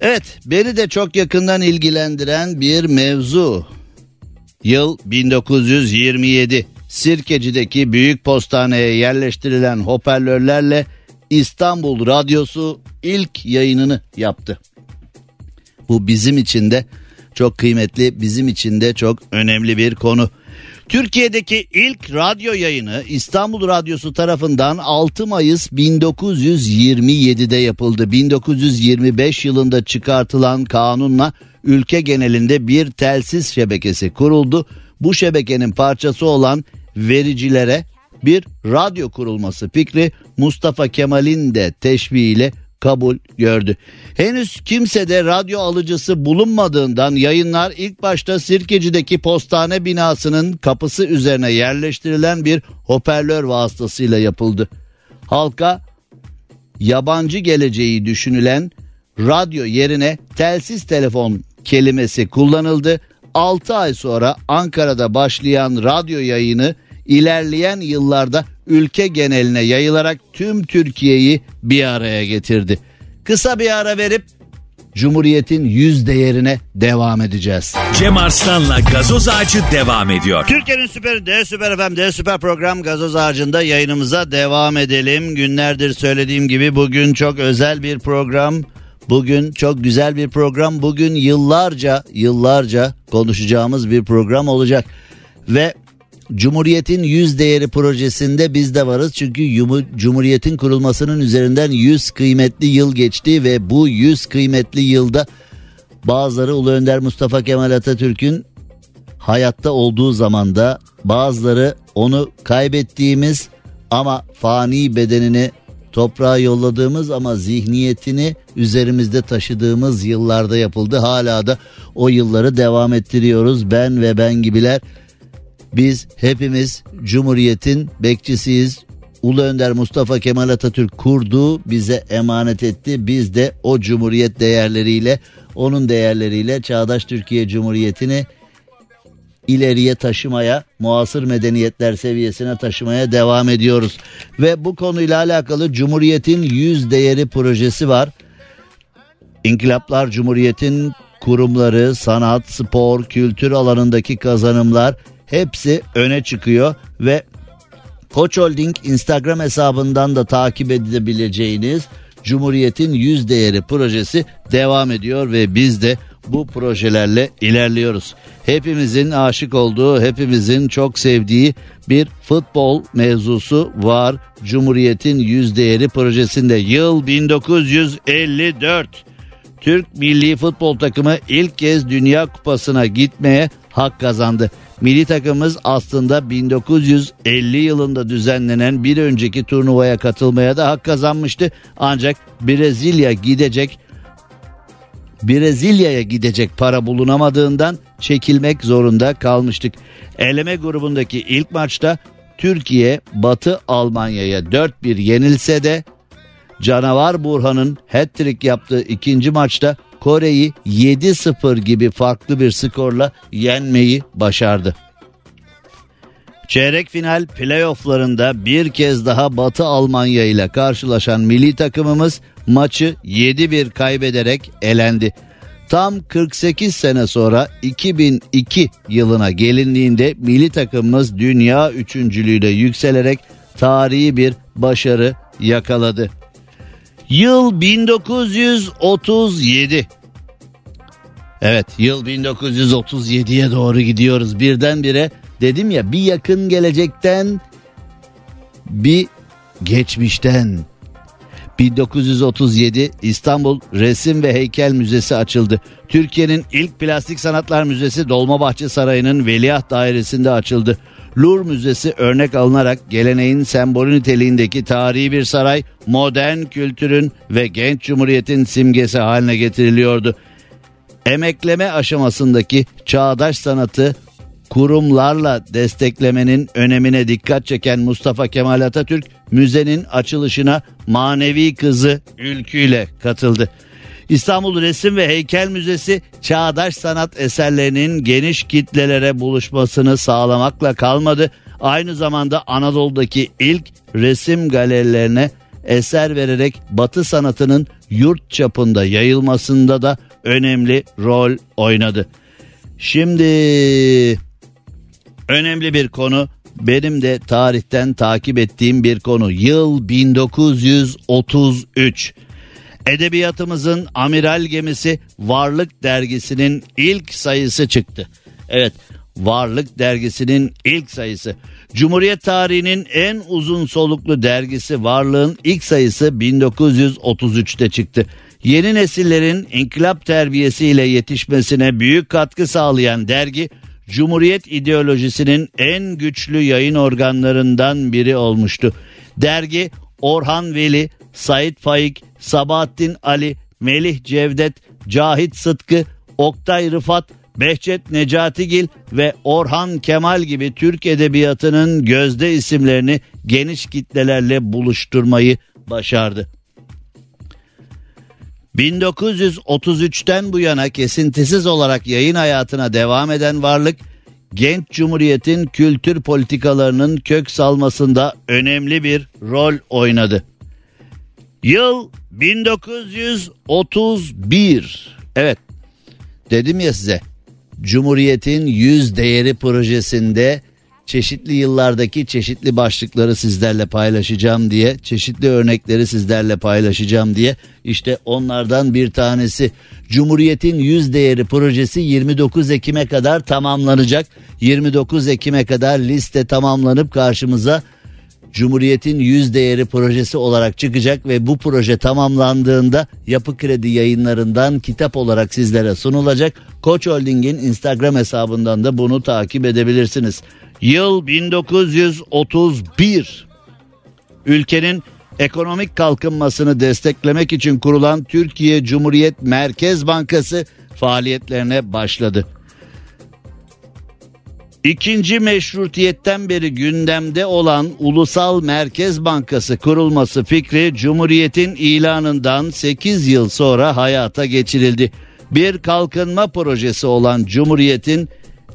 Evet beni de çok yakından ilgilendiren bir mevzu. Yıl 1927. Sirkeci'deki büyük postaneye yerleştirilen hoparlörlerle İstanbul Radyosu ilk yayınını yaptı. Bu bizim için de çok kıymetli, bizim için de çok önemli bir konu. Türkiye'deki ilk radyo yayını İstanbul Radyosu tarafından 6 Mayıs 1927'de yapıldı. 1925 yılında çıkartılan kanunla ülke genelinde bir telsiz şebekesi kuruldu. Bu şebekenin parçası olan vericilere bir radyo kurulması fikri Mustafa Kemal'in de teşviğiyle kabul gördü. Henüz kimsede radyo alıcısı bulunmadığından yayınlar ilk başta Sirkeci'deki postane binasının kapısı üzerine yerleştirilen bir hoparlör vasıtasıyla yapıldı. Halka yabancı geleceği düşünülen radyo yerine telsiz telefon kelimesi kullanıldı. 6 ay sonra Ankara'da başlayan radyo yayını ilerleyen yıllarda ülke geneline yayılarak tüm Türkiye'yi bir araya getirdi. Kısa bir ara verip Cumhuriyet'in yüz değerine devam edeceğiz. Cem Arslan'la gazoz ağacı devam ediyor. Türkiye'nin süper D Süper FM D Süper program gazoz ağacında yayınımıza devam edelim. Günlerdir söylediğim gibi bugün çok özel bir program. Bugün çok güzel bir program. Bugün yıllarca yıllarca konuşacağımız bir program olacak. Ve Cumhuriyet'in yüz değeri projesinde biz de varız. Çünkü Cumhuriyet'in kurulmasının üzerinden 100 kıymetli yıl geçti ve bu 100 kıymetli yılda bazıları Ulu Önder Mustafa Kemal Atatürk'ün hayatta olduğu zamanda bazıları onu kaybettiğimiz ama fani bedenini toprağa yolladığımız ama zihniyetini üzerimizde taşıdığımız yıllarda yapıldı. Hala da o yılları devam ettiriyoruz. Ben ve ben gibiler biz hepimiz Cumhuriyet'in bekçisiyiz. Ulu Önder Mustafa Kemal Atatürk kurdu, bize emanet etti. Biz de o cumhuriyet değerleriyle, onun değerleriyle çağdaş Türkiye Cumhuriyeti'ni ileriye taşımaya, muasır medeniyetler seviyesine taşımaya devam ediyoruz. Ve bu konuyla alakalı Cumhuriyet'in yüz değeri projesi var. İnkılaplar Cumhuriyet'in kurumları, sanat, spor, kültür alanındaki kazanımlar hepsi öne çıkıyor ve Koç Holding Instagram hesabından da takip edebileceğiniz Cumhuriyet'in yüz değeri projesi devam ediyor ve biz de bu projelerle ilerliyoruz. Hepimizin aşık olduğu, hepimizin çok sevdiği bir futbol mevzusu var. Cumhuriyet'in yüz değeri projesinde yıl 1954. Türk milli futbol takımı ilk kez Dünya Kupası'na gitmeye hak kazandı. Milli takımımız aslında 1950 yılında düzenlenen bir önceki turnuvaya katılmaya da hak kazanmıştı. Ancak Brezilya gidecek Brezilya'ya gidecek para bulunamadığından çekilmek zorunda kalmıştık. Eleme grubundaki ilk maçta Türkiye Batı Almanya'ya 4-1 yenilse de Canavar Burhan'ın hat-trick yaptığı ikinci maçta Kore'yi 7-0 gibi farklı bir skorla yenmeyi başardı. Çeyrek final playofflarında bir kez daha Batı Almanya ile karşılaşan milli takımımız maçı 7-1 kaybederek elendi. Tam 48 sene sonra 2002 yılına gelindiğinde milli takımımız dünya üçüncülüğüyle yükselerek tarihi bir başarı yakaladı. Yıl 1937. Evet yıl 1937'ye doğru gidiyoruz birdenbire. Dedim ya bir yakın gelecekten bir geçmişten 1937 İstanbul Resim ve Heykel Müzesi açıldı. Türkiye'nin ilk plastik sanatlar müzesi Dolmabahçe Sarayı'nın Veliaht Dairesi'nde açıldı. Louvre Müzesi örnek alınarak geleneğin sembolü niteliğindeki tarihi bir saray modern kültürün ve genç cumhuriyetin simgesi haline getiriliyordu. Emekleme aşamasındaki çağdaş sanatı kurumlarla desteklemenin önemine dikkat çeken Mustafa Kemal Atatürk müzenin açılışına manevi kızı ülküyle katıldı. İstanbul Resim ve Heykel Müzesi çağdaş sanat eserlerinin geniş kitlelere buluşmasını sağlamakla kalmadı. Aynı zamanda Anadolu'daki ilk resim galerilerine eser vererek Batı sanatının yurt çapında yayılmasında da önemli rol oynadı. Şimdi önemli bir konu benim de tarihten takip ettiğim bir konu. Yıl 1933. Edebiyatımızın amiral gemisi Varlık dergisinin ilk sayısı çıktı. Evet, Varlık dergisinin ilk sayısı. Cumhuriyet tarihinin en uzun soluklu dergisi Varlığın ilk sayısı 1933'te çıktı. Yeni nesillerin inkılap terbiyesiyle yetişmesine büyük katkı sağlayan dergi Cumhuriyet ideolojisinin en güçlü yayın organlarından biri olmuştu. Dergi Orhan Veli, Said Faik, Sabahattin Ali, Melih Cevdet, Cahit Sıtkı, Oktay Rıfat, Behçet Necatigil ve Orhan Kemal gibi Türk edebiyatının gözde isimlerini geniş kitlelerle buluşturmayı başardı. 1933'ten bu yana kesintisiz olarak yayın hayatına devam eden varlık genç cumhuriyetin kültür politikalarının kök salmasında önemli bir rol oynadı. Yıl 1931. Evet. Dedim ya size. Cumhuriyetin yüz değeri projesinde çeşitli yıllardaki çeşitli başlıkları sizlerle paylaşacağım diye, çeşitli örnekleri sizlerle paylaşacağım diye işte onlardan bir tanesi Cumhuriyet'in yüz değeri projesi 29 Ekim'e kadar tamamlanacak. 29 Ekim'e kadar liste tamamlanıp karşımıza Cumhuriyet'in yüz değeri projesi olarak çıkacak ve bu proje tamamlandığında Yapı Kredi yayınlarından kitap olarak sizlere sunulacak. Koç Holding'in Instagram hesabından da bunu takip edebilirsiniz. Yıl 1931. Ülkenin ekonomik kalkınmasını desteklemek için kurulan Türkiye Cumhuriyet Merkez Bankası faaliyetlerine başladı. İkinci meşrutiyetten beri gündemde olan Ulusal Merkez Bankası kurulması fikri Cumhuriyet'in ilanından 8 yıl sonra hayata geçirildi. Bir kalkınma projesi olan Cumhuriyet'in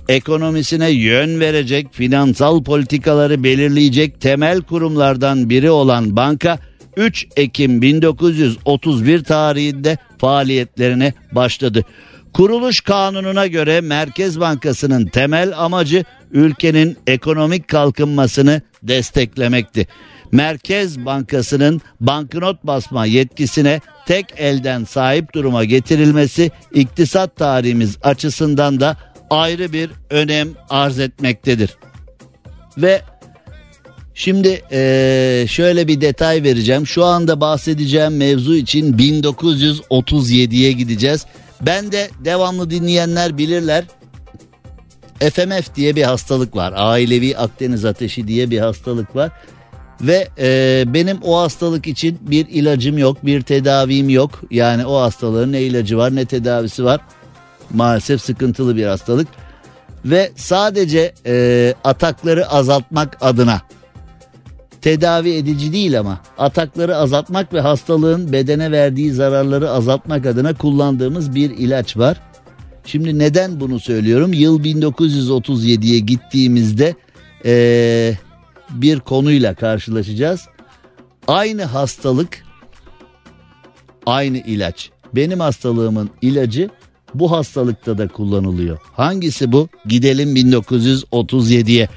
ekonomisine yön verecek, finansal politikaları belirleyecek temel kurumlardan biri olan banka 3 Ekim 1931 tarihinde faaliyetlerine başladı. Kuruluş kanununa göre Merkez Bankası'nın temel amacı ülkenin ekonomik kalkınmasını desteklemekti. Merkez Bankası'nın banknot basma yetkisine tek elden sahip duruma getirilmesi iktisat tarihimiz açısından da ayrı bir önem arz etmektedir. Ve şimdi ee, şöyle bir detay vereceğim. Şu anda bahsedeceğim mevzu için 1937'ye gideceğiz. Ben de devamlı dinleyenler bilirler. FMF diye bir hastalık var. Ailevi Akdeniz ateşi diye bir hastalık var. Ve e, benim o hastalık için bir ilacım yok, bir tedavim yok. Yani o hastalığın ne ilacı var ne tedavisi var. Maalesef sıkıntılı bir hastalık. Ve sadece e, atakları azaltmak adına tedavi edici değil ama atakları azaltmak ve hastalığın bedene verdiği zararları azaltmak adına kullandığımız bir ilaç var. Şimdi neden bunu söylüyorum? Yıl 1937'ye gittiğimizde ee, bir konuyla karşılaşacağız. Aynı hastalık, aynı ilaç. Benim hastalığımın ilacı bu hastalıkta da kullanılıyor. Hangisi bu? Gidelim 1937'ye.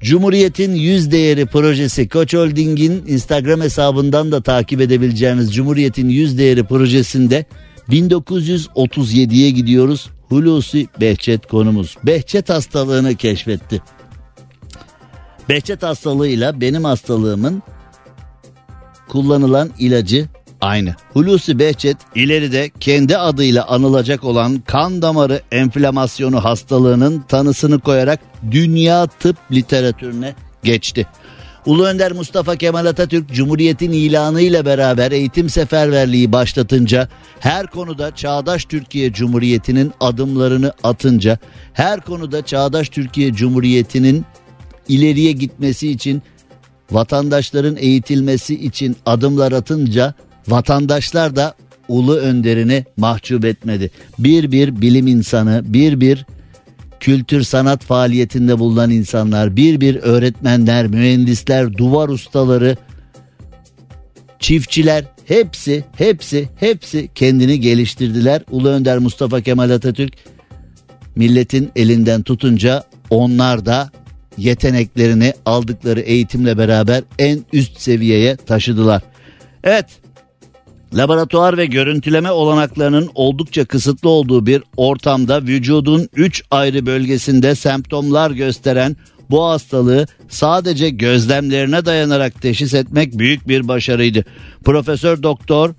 Cumhuriyet'in yüz değeri projesi Koç Holding'in Instagram hesabından da takip edebileceğiniz Cumhuriyet'in yüz değeri projesinde 1937'ye gidiyoruz. Hulusi Behçet konumuz. Behçet hastalığını keşfetti. Behçet hastalığıyla benim hastalığımın kullanılan ilacı aynı. Hulusi Behçet ileride kendi adıyla anılacak olan kan damarı enflamasyonu hastalığının tanısını koyarak dünya tıp literatürüne geçti. Ulu Önder Mustafa Kemal Atatürk Cumhuriyet'in ilanı ile beraber eğitim seferberliği başlatınca her konuda çağdaş Türkiye Cumhuriyeti'nin adımlarını atınca her konuda çağdaş Türkiye Cumhuriyeti'nin ileriye gitmesi için vatandaşların eğitilmesi için adımlar atınca vatandaşlar da ulu önderini mahcup etmedi. Bir bir bilim insanı, bir bir kültür sanat faaliyetinde bulunan insanlar, bir bir öğretmenler, mühendisler, duvar ustaları, çiftçiler hepsi hepsi hepsi kendini geliştirdiler. Ulu Önder Mustafa Kemal Atatürk milletin elinden tutunca onlar da yeteneklerini aldıkları eğitimle beraber en üst seviyeye taşıdılar. Evet laboratuvar ve görüntüleme olanaklarının oldukça kısıtlı olduğu bir ortamda vücudun 3 ayrı bölgesinde semptomlar gösteren bu hastalığı sadece gözlemlerine dayanarak teşhis etmek büyük bir başarıydı. Profesör Doktor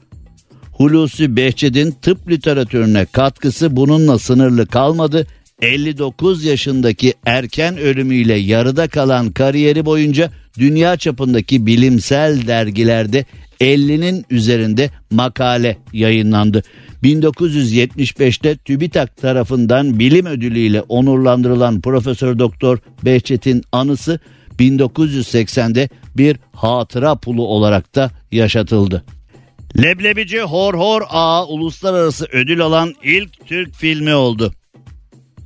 Hulusi Behçet'in tıp literatürüne katkısı bununla sınırlı kalmadı. 59 yaşındaki erken ölümüyle yarıda kalan kariyeri boyunca dünya çapındaki bilimsel dergilerde 50'nin üzerinde makale yayınlandı. 1975'te TÜBİTAK tarafından bilim ödülüyle onurlandırılan Profesör Doktor Behçet'in anısı 1980'de bir hatıra pulu olarak da yaşatıldı. Leblebici Hor Hor A uluslararası ödül alan ilk Türk filmi oldu.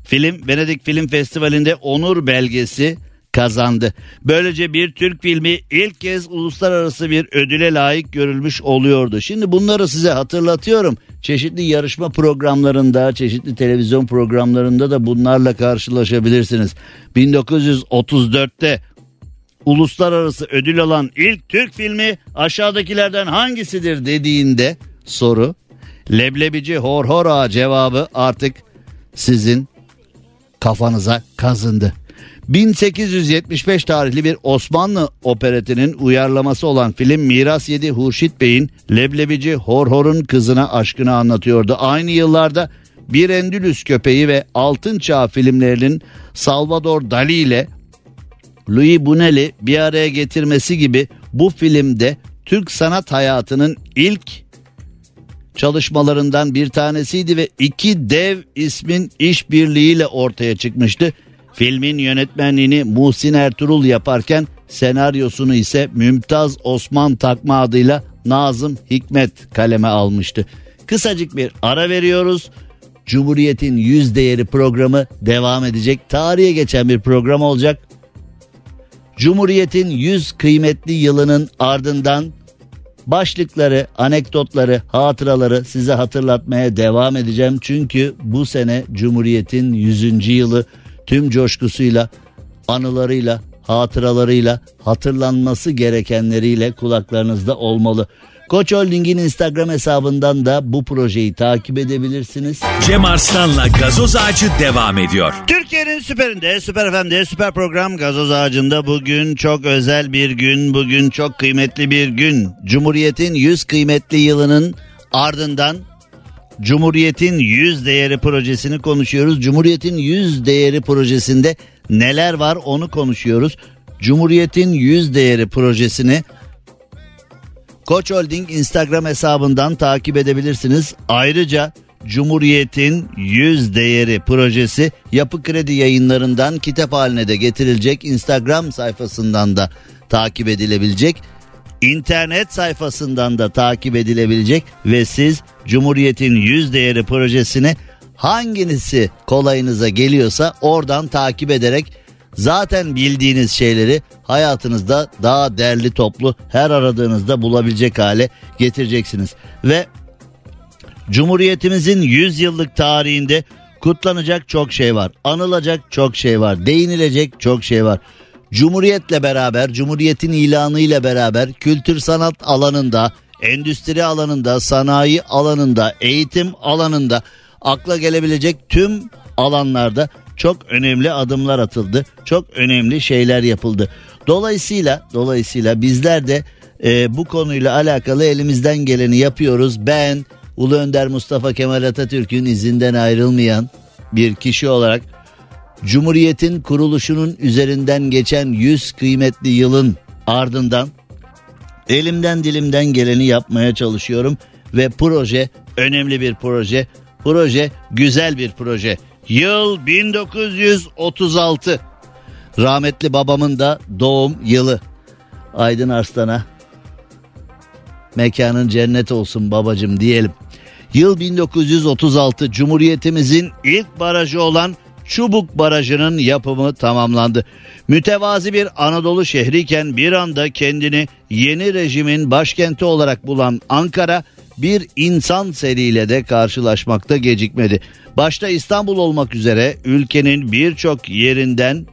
Film Venedik Film Festivali'nde onur belgesi kazandı. Böylece bir Türk filmi ilk kez uluslararası bir ödüle layık görülmüş oluyordu. Şimdi bunları size hatırlatıyorum. Çeşitli yarışma programlarında, çeşitli televizyon programlarında da bunlarla karşılaşabilirsiniz. 1934'te uluslararası ödül alan ilk Türk filmi aşağıdakilerden hangisidir dediğinde soru leblebici hor hor ağa cevabı artık sizin kafanıza kazındı. 1875 tarihli bir Osmanlı operetinin uyarlaması olan film Miras Yedi Hurşit Bey'in Leblebici Horhor'un kızına aşkını anlatıyordu. Aynı yıllarda Bir Endülüs Köpeği ve Altın Çağ filmlerinin Salvador Dali ile Louis Bunel'i bir araya getirmesi gibi bu filmde Türk sanat hayatının ilk çalışmalarından bir tanesiydi ve iki dev ismin işbirliğiyle ortaya çıkmıştı. Filmin yönetmenliğini Muhsin Ertuğrul yaparken senaryosunu ise Mümtaz Osman takma adıyla Nazım Hikmet kaleme almıştı. Kısacık bir ara veriyoruz. Cumhuriyet'in yüz değeri programı devam edecek. Tarihe geçen bir program olacak. Cumhuriyet'in yüz kıymetli yılının ardından başlıkları, anekdotları, hatıraları size hatırlatmaya devam edeceğim. Çünkü bu sene Cumhuriyet'in 100. yılı tüm coşkusuyla, anılarıyla, hatıralarıyla, hatırlanması gerekenleriyle kulaklarınızda olmalı. Koç Holding'in Instagram hesabından da bu projeyi takip edebilirsiniz. Cem Arslan'la gazoz ağacı devam ediyor. Türkiye'nin süperinde, süper FM'de, süper program gazoz ağacında bugün çok özel bir gün, bugün çok kıymetli bir gün. Cumhuriyet'in 100 kıymetli yılının ardından Cumhuriyet'in 100 değeri projesini konuşuyoruz. Cumhuriyet'in 100 değeri projesinde neler var onu konuşuyoruz. Cumhuriyet'in 100 değeri projesini Koç Holding Instagram hesabından takip edebilirsiniz. Ayrıca Cumhuriyet'in 100 değeri projesi Yapı Kredi yayınlarından kitap haline de getirilecek. Instagram sayfasından da takip edilebilecek. İnternet sayfasından da takip edilebilecek ve siz Cumhuriyet'in 100 değeri projesini hangisi kolayınıza geliyorsa oradan takip ederek zaten bildiğiniz şeyleri hayatınızda daha değerli toplu her aradığınızda bulabilecek hale getireceksiniz. Ve Cumhuriyetimizin 100 yıllık tarihinde kutlanacak çok şey var. Anılacak çok şey var. Değinilecek çok şey var. Cumhuriyetle beraber, Cumhuriyetin ilanıyla beraber kültür sanat alanında, endüstri alanında, sanayi alanında, eğitim alanında akla gelebilecek tüm alanlarda çok önemli adımlar atıldı. Çok önemli şeyler yapıldı. Dolayısıyla dolayısıyla bizler de e, bu konuyla alakalı elimizden geleni yapıyoruz. Ben Ulu Önder Mustafa Kemal Atatürk'ün izinden ayrılmayan bir kişi olarak Cumhuriyetin kuruluşunun üzerinden geçen 100 kıymetli yılın ardından elimden dilimden geleni yapmaya çalışıyorum ve proje önemli bir proje. Proje güzel bir proje. Yıl 1936. Rahmetli babamın da doğum yılı. Aydın Arslan'a mekanın cennet olsun babacım diyelim. Yıl 1936 Cumhuriyetimizin ilk barajı olan Çubuk Barajı'nın yapımı tamamlandı. Mütevazi bir Anadolu şehriyken bir anda kendini yeni rejimin başkenti olarak bulan Ankara bir insan seriyle de karşılaşmakta gecikmedi. Başta İstanbul olmak üzere ülkenin birçok yerinden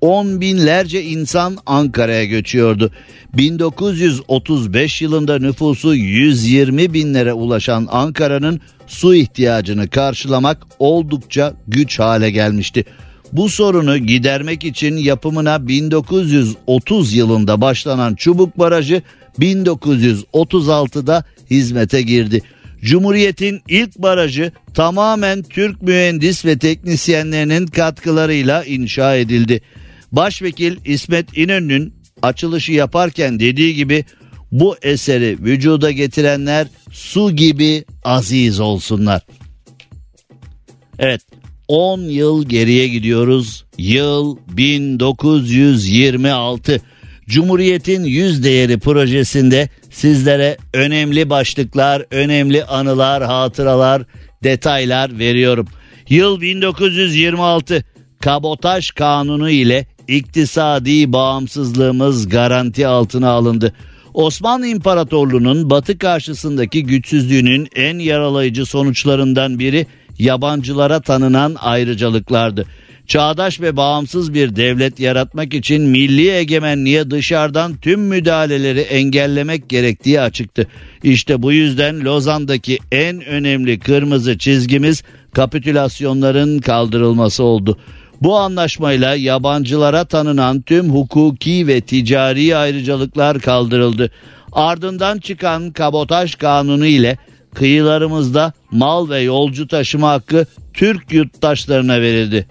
on binlerce insan Ankara'ya göçüyordu. 1935 yılında nüfusu 120 binlere ulaşan Ankara'nın su ihtiyacını karşılamak oldukça güç hale gelmişti. Bu sorunu gidermek için yapımına 1930 yılında başlanan Çubuk Barajı 1936'da hizmete girdi. Cumhuriyet'in ilk barajı tamamen Türk mühendis ve teknisyenlerinin katkılarıyla inşa edildi. Başvekil İsmet İnönü'nün açılışı yaparken dediği gibi bu eseri vücuda getirenler su gibi aziz olsunlar. Evet 10 yıl geriye gidiyoruz. Yıl 1926. Cumhuriyet'in yüz değeri projesinde sizlere önemli başlıklar, önemli anılar, hatıralar, detaylar veriyorum. Yıl 1926. Kabotaj kanunu ile iktisadi bağımsızlığımız garanti altına alındı. Osmanlı İmparatorluğu'nun batı karşısındaki güçsüzlüğünün en yaralayıcı sonuçlarından biri yabancılara tanınan ayrıcalıklardı. Çağdaş ve bağımsız bir devlet yaratmak için milli egemenliğe dışarıdan tüm müdahaleleri engellemek gerektiği açıktı. İşte bu yüzden Lozan'daki en önemli kırmızı çizgimiz kapitülasyonların kaldırılması oldu. Bu anlaşmayla yabancılara tanınan tüm hukuki ve ticari ayrıcalıklar kaldırıldı. Ardından çıkan kabotaj kanunu ile kıyılarımızda mal ve yolcu taşıma hakkı Türk yurttaşlarına verildi.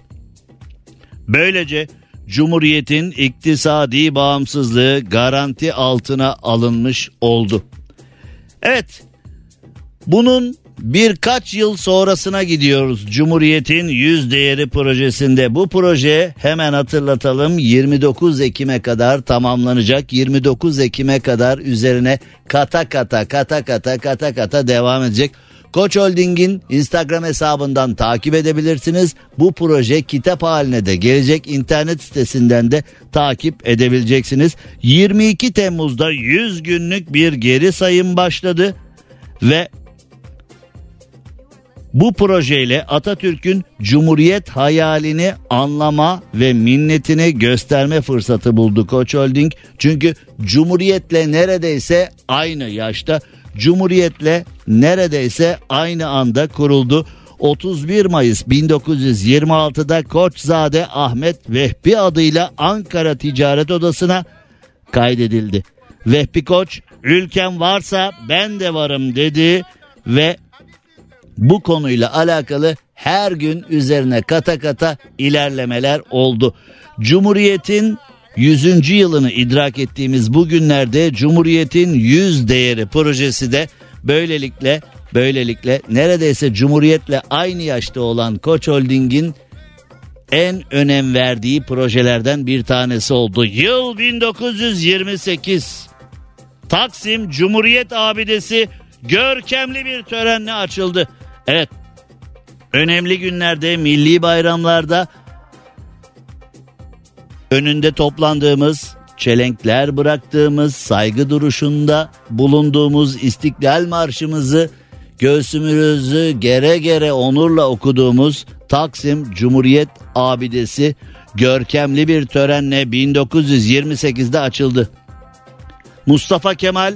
Böylece Cumhuriyet'in iktisadi bağımsızlığı garanti altına alınmış oldu. Evet. Bunun birkaç yıl sonrasına gidiyoruz Cumhuriyet'in yüz değeri projesinde. Bu proje hemen hatırlatalım 29 Ekim'e kadar tamamlanacak. 29 Ekim'e kadar üzerine kata kata kata kata kata kata devam edecek. Koç Holding'in Instagram hesabından takip edebilirsiniz. Bu proje kitap haline de gelecek internet sitesinden de takip edebileceksiniz. 22 Temmuz'da 100 günlük bir geri sayım başladı ve bu projeyle Atatürk'ün Cumhuriyet hayalini anlama ve minnetini gösterme fırsatı buldu Koç Holding. Çünkü Cumhuriyet'le neredeyse aynı yaşta, Cumhuriyet'le neredeyse aynı anda kuruldu. 31 Mayıs 1926'da Koçzade Ahmet Vehbi adıyla Ankara Ticaret Odası'na kaydedildi. Vehbi Koç ülkem varsa ben de varım dedi ve bu konuyla alakalı her gün üzerine kata kata ilerlemeler oldu. Cumhuriyetin 100. yılını idrak ettiğimiz bu günlerde Cumhuriyet'in 100 değeri projesi de böylelikle böylelikle neredeyse Cumhuriyet'le aynı yaşta olan Koç Holding'in en önem verdiği projelerden bir tanesi oldu. Yıl 1928. Taksim Cumhuriyet Abidesi görkemli bir törenle açıldı. Evet. Önemli günlerde, milli bayramlarda önünde toplandığımız, çelenkler bıraktığımız, saygı duruşunda bulunduğumuz İstiklal Marşımızı göğsümüzü gere gere onurla okuduğumuz Taksim Cumhuriyet Abidesi görkemli bir törenle 1928'de açıldı. Mustafa Kemal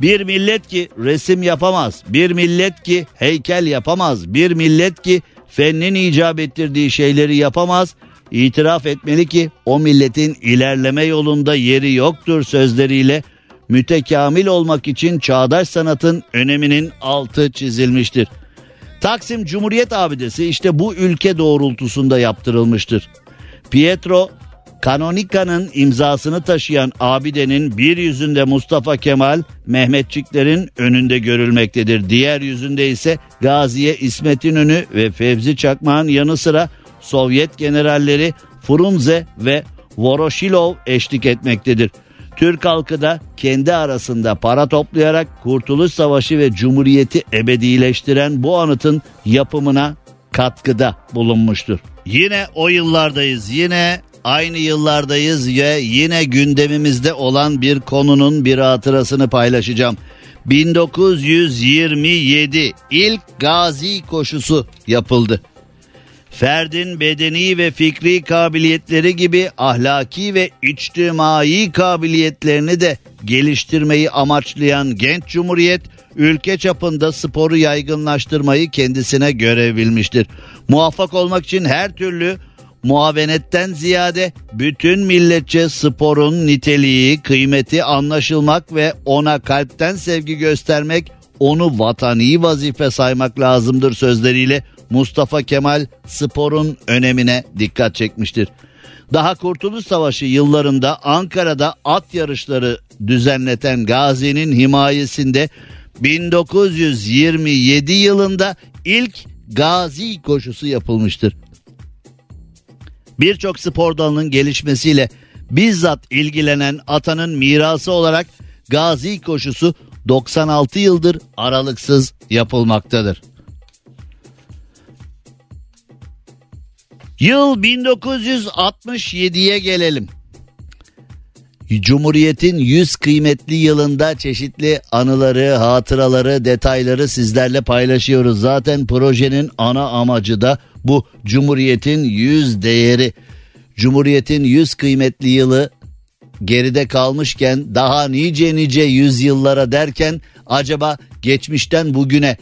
bir millet ki resim yapamaz, bir millet ki heykel yapamaz, bir millet ki fennin icap ettirdiği şeyleri yapamaz, itiraf etmeli ki o milletin ilerleme yolunda yeri yoktur sözleriyle mütekamil olmak için çağdaş sanatın öneminin altı çizilmiştir. Taksim Cumhuriyet Abidesi işte bu ülke doğrultusunda yaptırılmıştır. Pietro Canonica'nın imzasını taşıyan abidenin bir yüzünde Mustafa Kemal, Mehmetçiklerin önünde görülmektedir. Diğer yüzünde ise Gaziye İsmet İnönü ve Fevzi Çakmak'ın yanı sıra Sovyet generalleri Frunze ve Voroshilov eşlik etmektedir. Türk halkı da kendi arasında para toplayarak Kurtuluş Savaşı ve Cumhuriyeti ebedileştiren bu anıtın yapımına katkıda bulunmuştur. Yine o yıllardayız. Yine aynı yıllardayız ve yine gündemimizde olan bir konunun bir hatırasını paylaşacağım. 1927 ilk Gazi koşusu yapıldı. Ferdin bedeni ve fikri kabiliyetleri gibi ahlaki ve içtimai kabiliyetlerini de geliştirmeyi amaçlayan genç cumhuriyet ülke çapında sporu yaygınlaştırmayı kendisine görev bilmiştir. Muvaffak olmak için her türlü muavenetten ziyade bütün milletçe sporun niteliği, kıymeti anlaşılmak ve ona kalpten sevgi göstermek, onu vatani vazife saymak lazımdır sözleriyle Mustafa Kemal sporun önemine dikkat çekmiştir. Daha Kurtuluş Savaşı yıllarında Ankara'da at yarışları düzenleten Gazi'nin himayesinde 1927 yılında ilk Gazi koşusu yapılmıştır. Birçok spor dalının gelişmesiyle bizzat ilgilenen atanın mirası olarak Gazi koşusu 96 yıldır aralıksız yapılmaktadır. Yıl 1967'ye gelelim. Cumhuriyet'in 100 kıymetli yılında çeşitli anıları, hatıraları, detayları sizlerle paylaşıyoruz. Zaten projenin ana amacı da bu Cumhuriyet'in 100 değeri. Cumhuriyet'in 100 kıymetli yılı geride kalmışken daha nice nice yüzyıllara derken acaba geçmişten bugüne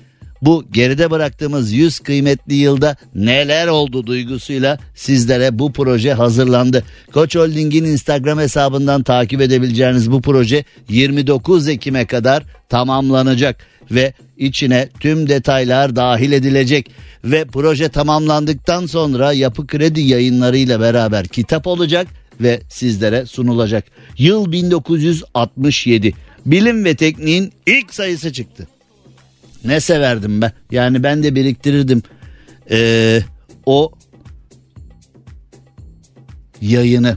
bu geride bıraktığımız 100 kıymetli yılda neler oldu duygusuyla sizlere bu proje hazırlandı. Koç Holding'in Instagram hesabından takip edebileceğiniz bu proje 29 Ekim'e kadar tamamlanacak ve içine tüm detaylar dahil edilecek ve proje tamamlandıktan sonra Yapı Kredi yayınlarıyla beraber kitap olacak ve sizlere sunulacak. Yıl 1967. Bilim ve tekniğin ilk sayısı çıktı. Ne severdim ben. Yani ben de biriktirirdim. Ee, o yayını.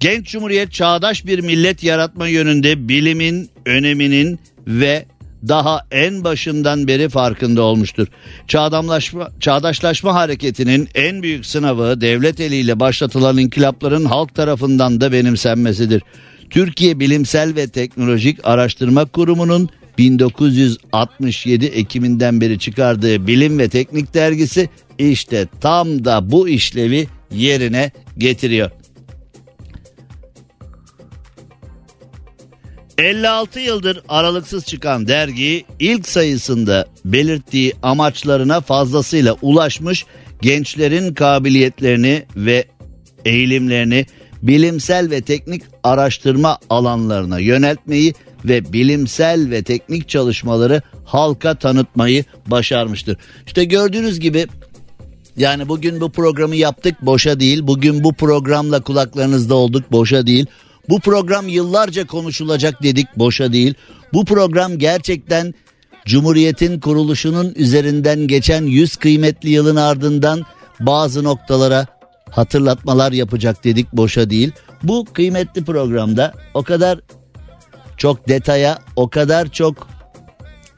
Genç Cumhuriyet çağdaş bir millet yaratma yönünde bilimin öneminin ve daha en başından beri farkında olmuştur. Çağdamlaşma, çağdaşlaşma hareketinin en büyük sınavı devlet eliyle başlatılan inkılapların halk tarafından da benimsenmesidir. Türkiye Bilimsel ve Teknolojik Araştırma Kurumu'nun 1967 Ekim'inden beri çıkardığı Bilim ve Teknik dergisi işte tam da bu işlevi yerine getiriyor. 56 yıldır aralıksız çıkan dergi ilk sayısında belirttiği amaçlarına fazlasıyla ulaşmış gençlerin kabiliyetlerini ve eğilimlerini bilimsel ve teknik araştırma alanlarına yöneltmeyi ve bilimsel ve teknik çalışmaları halka tanıtmayı başarmıştır. İşte gördüğünüz gibi yani bugün bu programı yaptık boşa değil. Bugün bu programla kulaklarınızda olduk boşa değil. Bu program yıllarca konuşulacak dedik boşa değil. Bu program gerçekten Cumhuriyet'in kuruluşunun üzerinden geçen 100 kıymetli yılın ardından bazı noktalara hatırlatmalar yapacak dedik boşa değil. Bu kıymetli programda o kadar çok detaya o kadar çok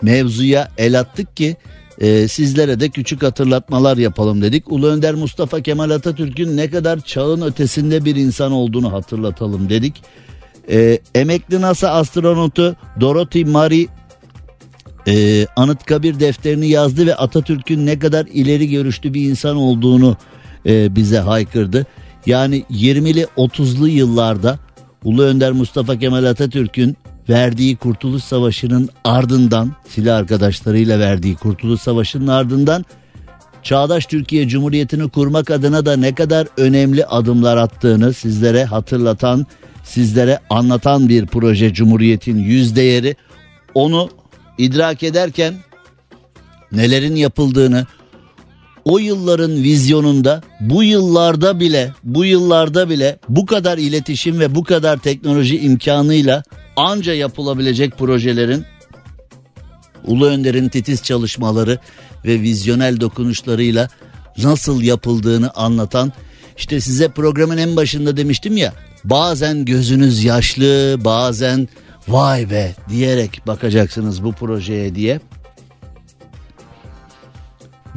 mevzuya el attık ki e, sizlere de küçük hatırlatmalar yapalım dedik. Ulu Önder Mustafa Kemal Atatürk'ün ne kadar çağın ötesinde bir insan olduğunu hatırlatalım dedik. E, emekli NASA astronotu Dorothy Marie e, Anıtkabir defterini yazdı ve Atatürk'ün ne kadar ileri görüşlü bir insan olduğunu e, bize haykırdı. Yani 20'li 30'lu yıllarda Ulu Önder Mustafa Kemal Atatürk'ün verdiği Kurtuluş Savaşı'nın ardından silah arkadaşlarıyla verdiği Kurtuluş Savaşı'nın ardından Çağdaş Türkiye Cumhuriyeti'ni kurmak adına da ne kadar önemli adımlar attığını sizlere hatırlatan, sizlere anlatan bir proje Cumhuriyet'in yüz değeri. Onu idrak ederken nelerin yapıldığını, o yılların vizyonunda bu yıllarda bile bu yıllarda bile bu kadar iletişim ve bu kadar teknoloji imkanıyla anca yapılabilecek projelerin Ulu Önder'in titiz çalışmaları ve vizyonel dokunuşlarıyla nasıl yapıldığını anlatan işte size programın en başında demiştim ya bazen gözünüz yaşlı bazen vay be diyerek bakacaksınız bu projeye diye.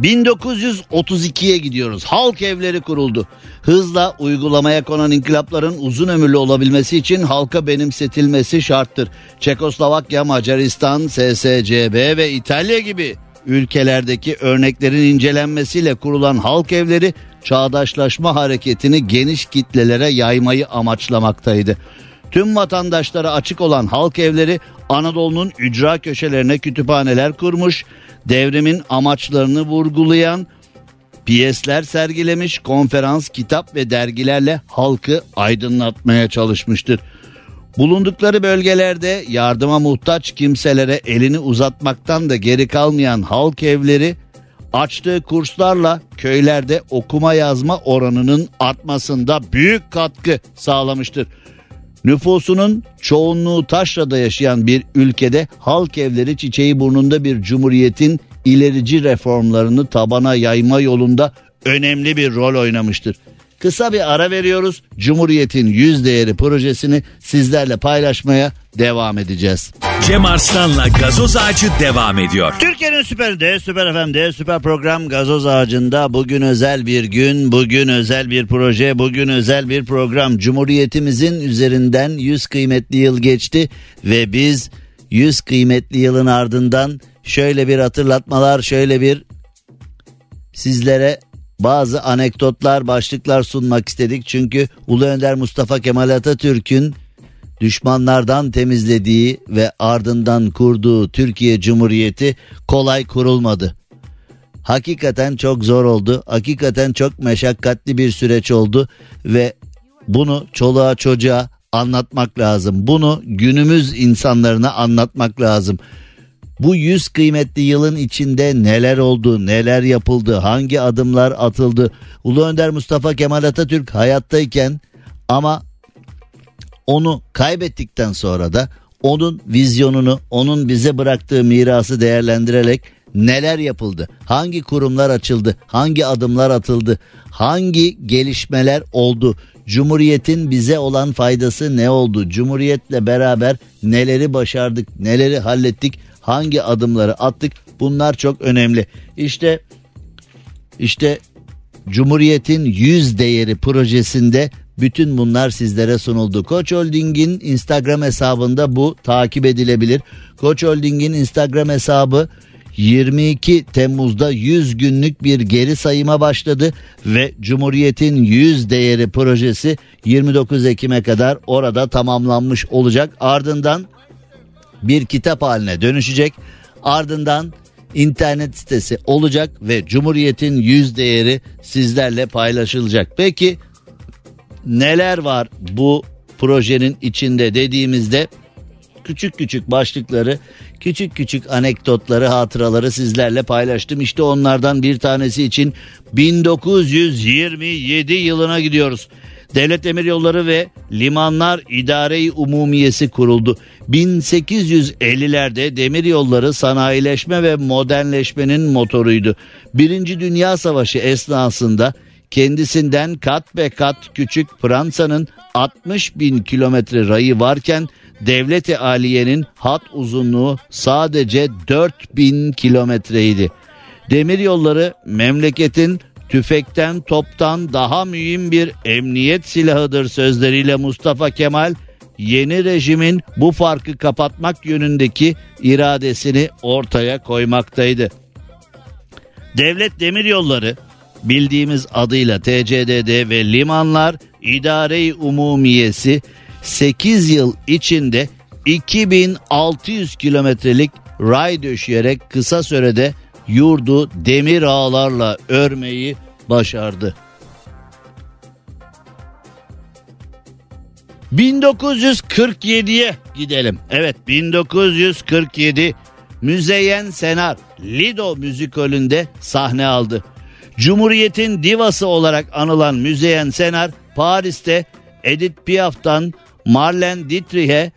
1932'ye gidiyoruz. Halk evleri kuruldu. Hızla uygulamaya konan inkılapların uzun ömürlü olabilmesi için halka benimsetilmesi şarttır. Çekoslovakya, Macaristan, SSCB ve İtalya gibi ülkelerdeki örneklerin incelenmesiyle kurulan halk evleri çağdaşlaşma hareketini geniş kitlelere yaymayı amaçlamaktaydı. Tüm vatandaşlara açık olan halk evleri Anadolu'nun ücra köşelerine kütüphaneler kurmuş, devrimin amaçlarını vurgulayan piyesler sergilemiş, konferans, kitap ve dergilerle halkı aydınlatmaya çalışmıştır. Bulundukları bölgelerde yardıma muhtaç kimselere elini uzatmaktan da geri kalmayan halk evleri açtığı kurslarla köylerde okuma yazma oranının artmasında büyük katkı sağlamıştır. Nüfusunun çoğunluğu taşrada yaşayan bir ülkede halk evleri çiçeği burnunda bir cumhuriyetin ilerici reformlarını tabana yayma yolunda önemli bir rol oynamıştır. Kısa bir ara veriyoruz. Cumhuriyet'in yüz değeri projesini sizlerle paylaşmaya devam edeceğiz. Cem Arslan'la gazoz ağacı devam ediyor. Türkiye'nin süperinde, süper FM'de, süper program gazoz ağacında bugün özel bir gün, bugün özel bir proje, bugün özel bir program. Cumhuriyetimizin üzerinden 100 kıymetli yıl geçti ve biz 100 kıymetli yılın ardından şöyle bir hatırlatmalar, şöyle bir sizlere bazı anekdotlar, başlıklar sunmak istedik. Çünkü Ulu Önder Mustafa Kemal Atatürk'ün düşmanlardan temizlediği ve ardından kurduğu Türkiye Cumhuriyeti kolay kurulmadı. Hakikaten çok zor oldu. Hakikaten çok meşakkatli bir süreç oldu ve bunu çoluğa çocuğa anlatmak lazım. Bunu günümüz insanlarına anlatmak lazım. Bu yüz kıymetli yılın içinde neler oldu, neler yapıldı, hangi adımlar atıldı? Ulu Önder Mustafa Kemal Atatürk hayattayken ama onu kaybettikten sonra da onun vizyonunu, onun bize bıraktığı mirası değerlendirerek neler yapıldı? Hangi kurumlar açıldı? Hangi adımlar atıldı? Hangi gelişmeler oldu? Cumhuriyetin bize olan faydası ne oldu? Cumhuriyetle beraber neleri başardık, neleri hallettik? hangi adımları attık bunlar çok önemli. İşte işte Cumhuriyet'in yüz değeri projesinde bütün bunlar sizlere sunuldu. Koç Holding'in Instagram hesabında bu takip edilebilir. Koç Holding'in Instagram hesabı 22 Temmuz'da 100 günlük bir geri sayıma başladı ve Cumhuriyet'in 100 değeri projesi 29 Ekim'e kadar orada tamamlanmış olacak. Ardından bir kitap haline dönüşecek. Ardından internet sitesi olacak ve Cumhuriyet'in yüz değeri sizlerle paylaşılacak. Peki neler var bu projenin içinde dediğimizde küçük küçük başlıkları, küçük küçük anekdotları, hatıraları sizlerle paylaştım. İşte onlardan bir tanesi için 1927 yılına gidiyoruz. Devlet Demiryolları ve Limanlar İdare-i Umumiyesi kuruldu. 1850'lerde demiryolları sanayileşme ve modernleşmenin motoruydu. Birinci Dünya Savaşı esnasında kendisinden kat be kat küçük Fransa'nın 60 bin kilometre rayı varken devleti aliyenin hat uzunluğu sadece 4 bin kilometreydi. Demir yolları memleketin tüfekten toptan daha mühim bir emniyet silahıdır sözleriyle Mustafa Kemal yeni rejimin bu farkı kapatmak yönündeki iradesini ortaya koymaktaydı. Devlet Demiryolları bildiğimiz adıyla TCDD ve limanlar İdare-i Umumiyesi 8 yıl içinde 2600 kilometrelik ray döşeyerek kısa sürede yurdu demir ağlarla örmeyi başardı. 1947'ye gidelim. Evet 1947 Müzeyyen Senar Lido müzikolünde sahne aldı. Cumhuriyetin divası olarak anılan Müzeyyen Senar Paris'te Edith Piaf'tan Marlene Dietrich'e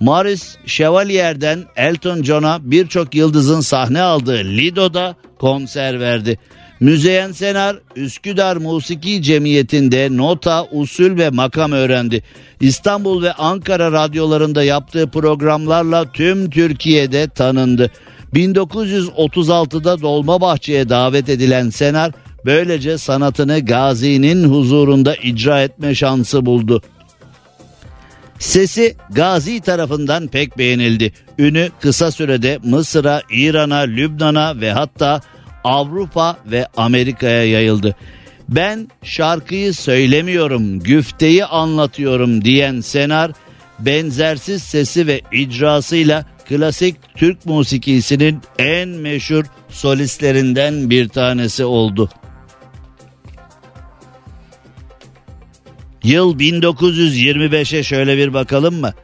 Maurice Chevalier'den Elton John'a birçok yıldızın sahne aldığı Lido'da konser verdi. Müzeyyen Senar Üsküdar Musiki Cemiyeti'nde nota, usul ve makam öğrendi. İstanbul ve Ankara radyolarında yaptığı programlarla tüm Türkiye'de tanındı. 1936'da Dolmabahçe'ye davet edilen Senar böylece sanatını Gazi'nin huzurunda icra etme şansı buldu. Sesi Gazi tarafından pek beğenildi. Ünü kısa sürede Mısır'a, İran'a, Lübnan'a ve hatta Avrupa ve Amerika'ya yayıldı. Ben şarkıyı söylemiyorum, güfteyi anlatıyorum diyen Senar benzersiz sesi ve icrasıyla klasik Türk musikisinin en meşhur solistlerinden bir tanesi oldu. Yıl 1925'e şöyle bir bakalım mı?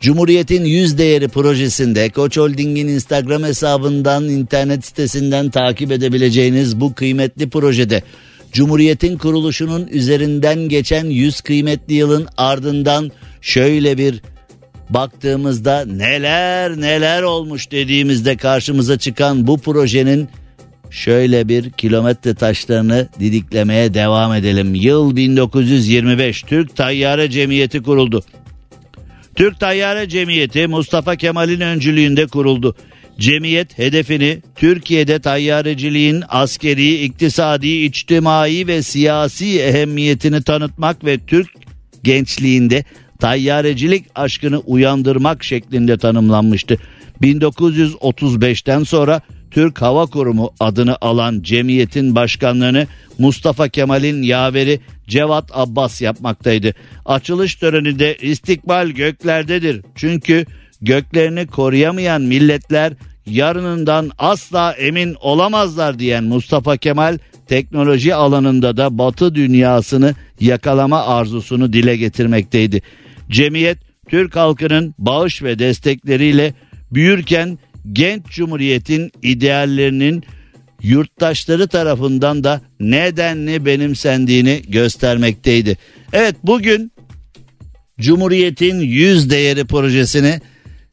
Cumhuriyet'in yüz değeri projesinde Koç Holding'in Instagram hesabından internet sitesinden takip edebileceğiniz bu kıymetli projede Cumhuriyet'in kuruluşunun üzerinden geçen 100 kıymetli yılın ardından şöyle bir baktığımızda neler neler olmuş dediğimizde karşımıza çıkan bu projenin şöyle bir kilometre taşlarını didiklemeye devam edelim. Yıl 1925 Türk Tayyare Cemiyeti kuruldu. Türk Tayyare Cemiyeti Mustafa Kemal'in öncülüğünde kuruldu. Cemiyet hedefini Türkiye'de tayyareciliğin askeri, iktisadi, içtimai ve siyasi ehemmiyetini tanıtmak ve Türk gençliğinde tayyarecilik aşkını uyandırmak şeklinde tanımlanmıştı. 1935'ten sonra Türk Hava Kurumu adını alan cemiyetin başkanlığını Mustafa Kemal'in yaveri Cevat Abbas yapmaktaydı. Açılış töreninde istikbal göklerdedir. Çünkü göklerini koruyamayan milletler yarınından asla emin olamazlar diyen Mustafa Kemal teknoloji alanında da batı dünyasını yakalama arzusunu dile getirmekteydi. Cemiyet Türk halkının bağış ve destekleriyle büyürken genç cumhuriyetin ideallerinin yurttaşları tarafından da nedenli benimsendiğini göstermekteydi. Evet bugün Cumhuriyet'in yüz değeri projesini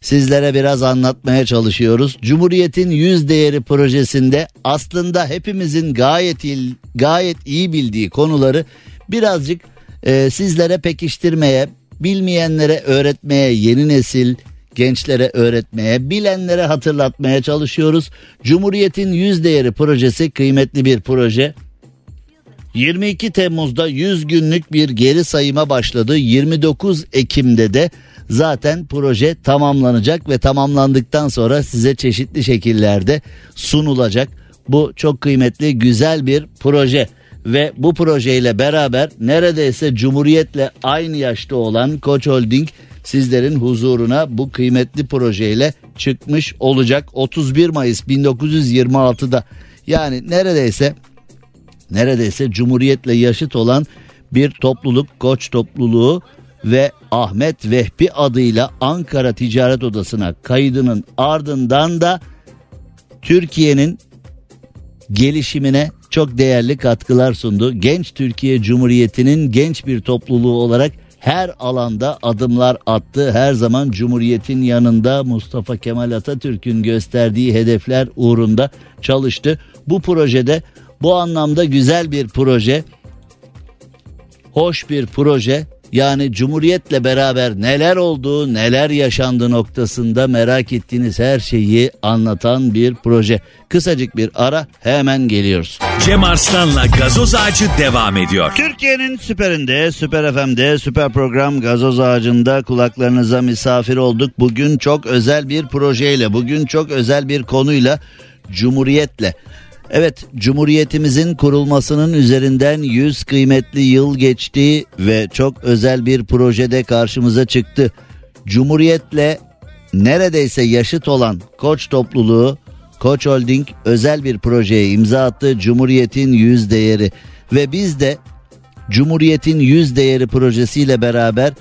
sizlere biraz anlatmaya çalışıyoruz. Cumhuriyet'in yüz değeri projesinde aslında hepimizin gayet iyi, gayet iyi bildiği konuları birazcık e, sizlere pekiştirmeye, bilmeyenlere öğretmeye, yeni nesil gençlere öğretmeye, bilenlere hatırlatmaya çalışıyoruz. Cumhuriyet'in yüz değeri projesi kıymetli bir proje. 22 Temmuz'da 100 günlük bir geri sayıma başladı. 29 Ekim'de de zaten proje tamamlanacak ve tamamlandıktan sonra size çeşitli şekillerde sunulacak. Bu çok kıymetli güzel bir proje ve bu projeyle beraber neredeyse Cumhuriyet'le aynı yaşta olan Koç Holding sizlerin huzuruna bu kıymetli projeyle çıkmış olacak. 31 Mayıs 1926'da yani neredeyse neredeyse Cumhuriyet'le yaşıt olan bir topluluk Koç topluluğu ve Ahmet Vehbi adıyla Ankara Ticaret Odası'na kaydının ardından da Türkiye'nin gelişimine çok değerli katkılar sundu. Genç Türkiye Cumhuriyeti'nin genç bir topluluğu olarak her alanda adımlar attı. Her zaman Cumhuriyet'in yanında Mustafa Kemal Atatürk'ün gösterdiği hedefler uğrunda çalıştı. Bu projede bu anlamda güzel bir proje, hoş bir proje Yani Cumhuriyet'le beraber neler oldu, neler yaşandı noktasında merak ettiğiniz her şeyi anlatan bir proje. Kısacık bir ara hemen geliyoruz. Cem Arslan'la gazoz ağacı devam ediyor. Türkiye'nin süperinde, süper FM'de, süper program gazoz ağacında kulaklarınıza misafir olduk. Bugün çok özel bir projeyle, bugün çok özel bir konuyla, Cumhuriyet'le. Evet, Cumhuriyetimizin kurulmasının üzerinden 100 kıymetli yıl geçti ve çok özel bir projede karşımıza çıktı. Cumhuriyetle neredeyse yaşıt olan Koç topluluğu, Koç Holding özel bir projeye imza attı. Cumhuriyetin yüz değeri ve biz de Cumhuriyetin yüz değeri projesiyle beraber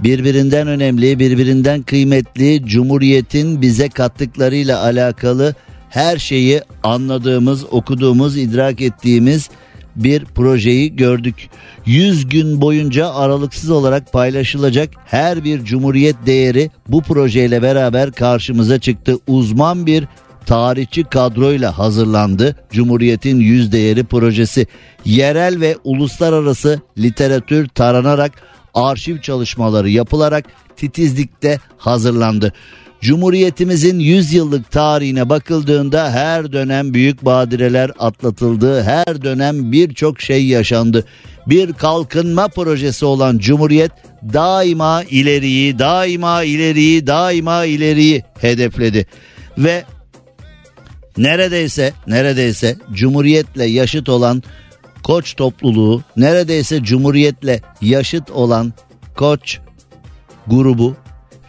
birbirinden önemli, birbirinden kıymetli Cumhuriyetin bize kattıklarıyla alakalı her şeyi anladığımız, okuduğumuz, idrak ettiğimiz bir projeyi gördük. 100 gün boyunca aralıksız olarak paylaşılacak her bir cumhuriyet değeri bu projeyle beraber karşımıza çıktı. Uzman bir tarihçi kadroyla hazırlandı. Cumhuriyetin yüz değeri projesi yerel ve uluslararası literatür taranarak arşiv çalışmaları yapılarak titizlikte hazırlandı. Cumhuriyetimizin 100 yıllık tarihine bakıldığında her dönem büyük badireler atlatıldı. Her dönem birçok şey yaşandı. Bir kalkınma projesi olan Cumhuriyet daima ileriyi, daima ileriyi, daima ileriyi hedefledi. Ve neredeyse neredeyse Cumhuriyet'le yaşıt olan Koç topluluğu, neredeyse Cumhuriyet'le yaşıt olan Koç grubu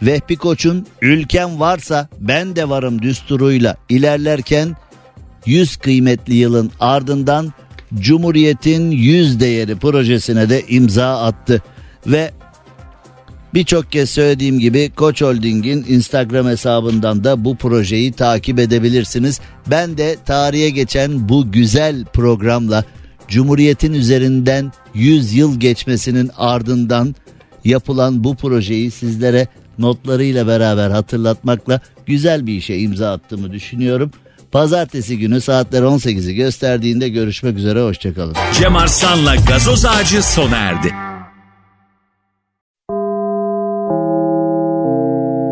Vehbi Koç'un ülkem varsa ben de varım düsturuyla ilerlerken 100 kıymetli yılın ardından Cumhuriyet'in 100 değeri projesine de imza attı ve Birçok kez söylediğim gibi Koç Holding'in Instagram hesabından da bu projeyi takip edebilirsiniz. Ben de tarihe geçen bu güzel programla Cumhuriyet'in üzerinden 100 yıl geçmesinin ardından yapılan bu projeyi sizlere notlarıyla beraber hatırlatmakla güzel bir işe imza attığımı düşünüyorum. Pazartesi günü saatler 18'i gösterdiğinde görüşmek üzere hoşçakalın. Cem Arslan'la gazoz ağacı sona erdi.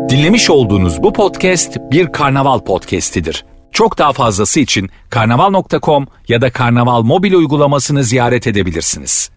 Dinlemiş olduğunuz bu podcast bir karnaval podcastidir. Çok daha fazlası için karnaval.com ya da karnaval mobil uygulamasını ziyaret edebilirsiniz.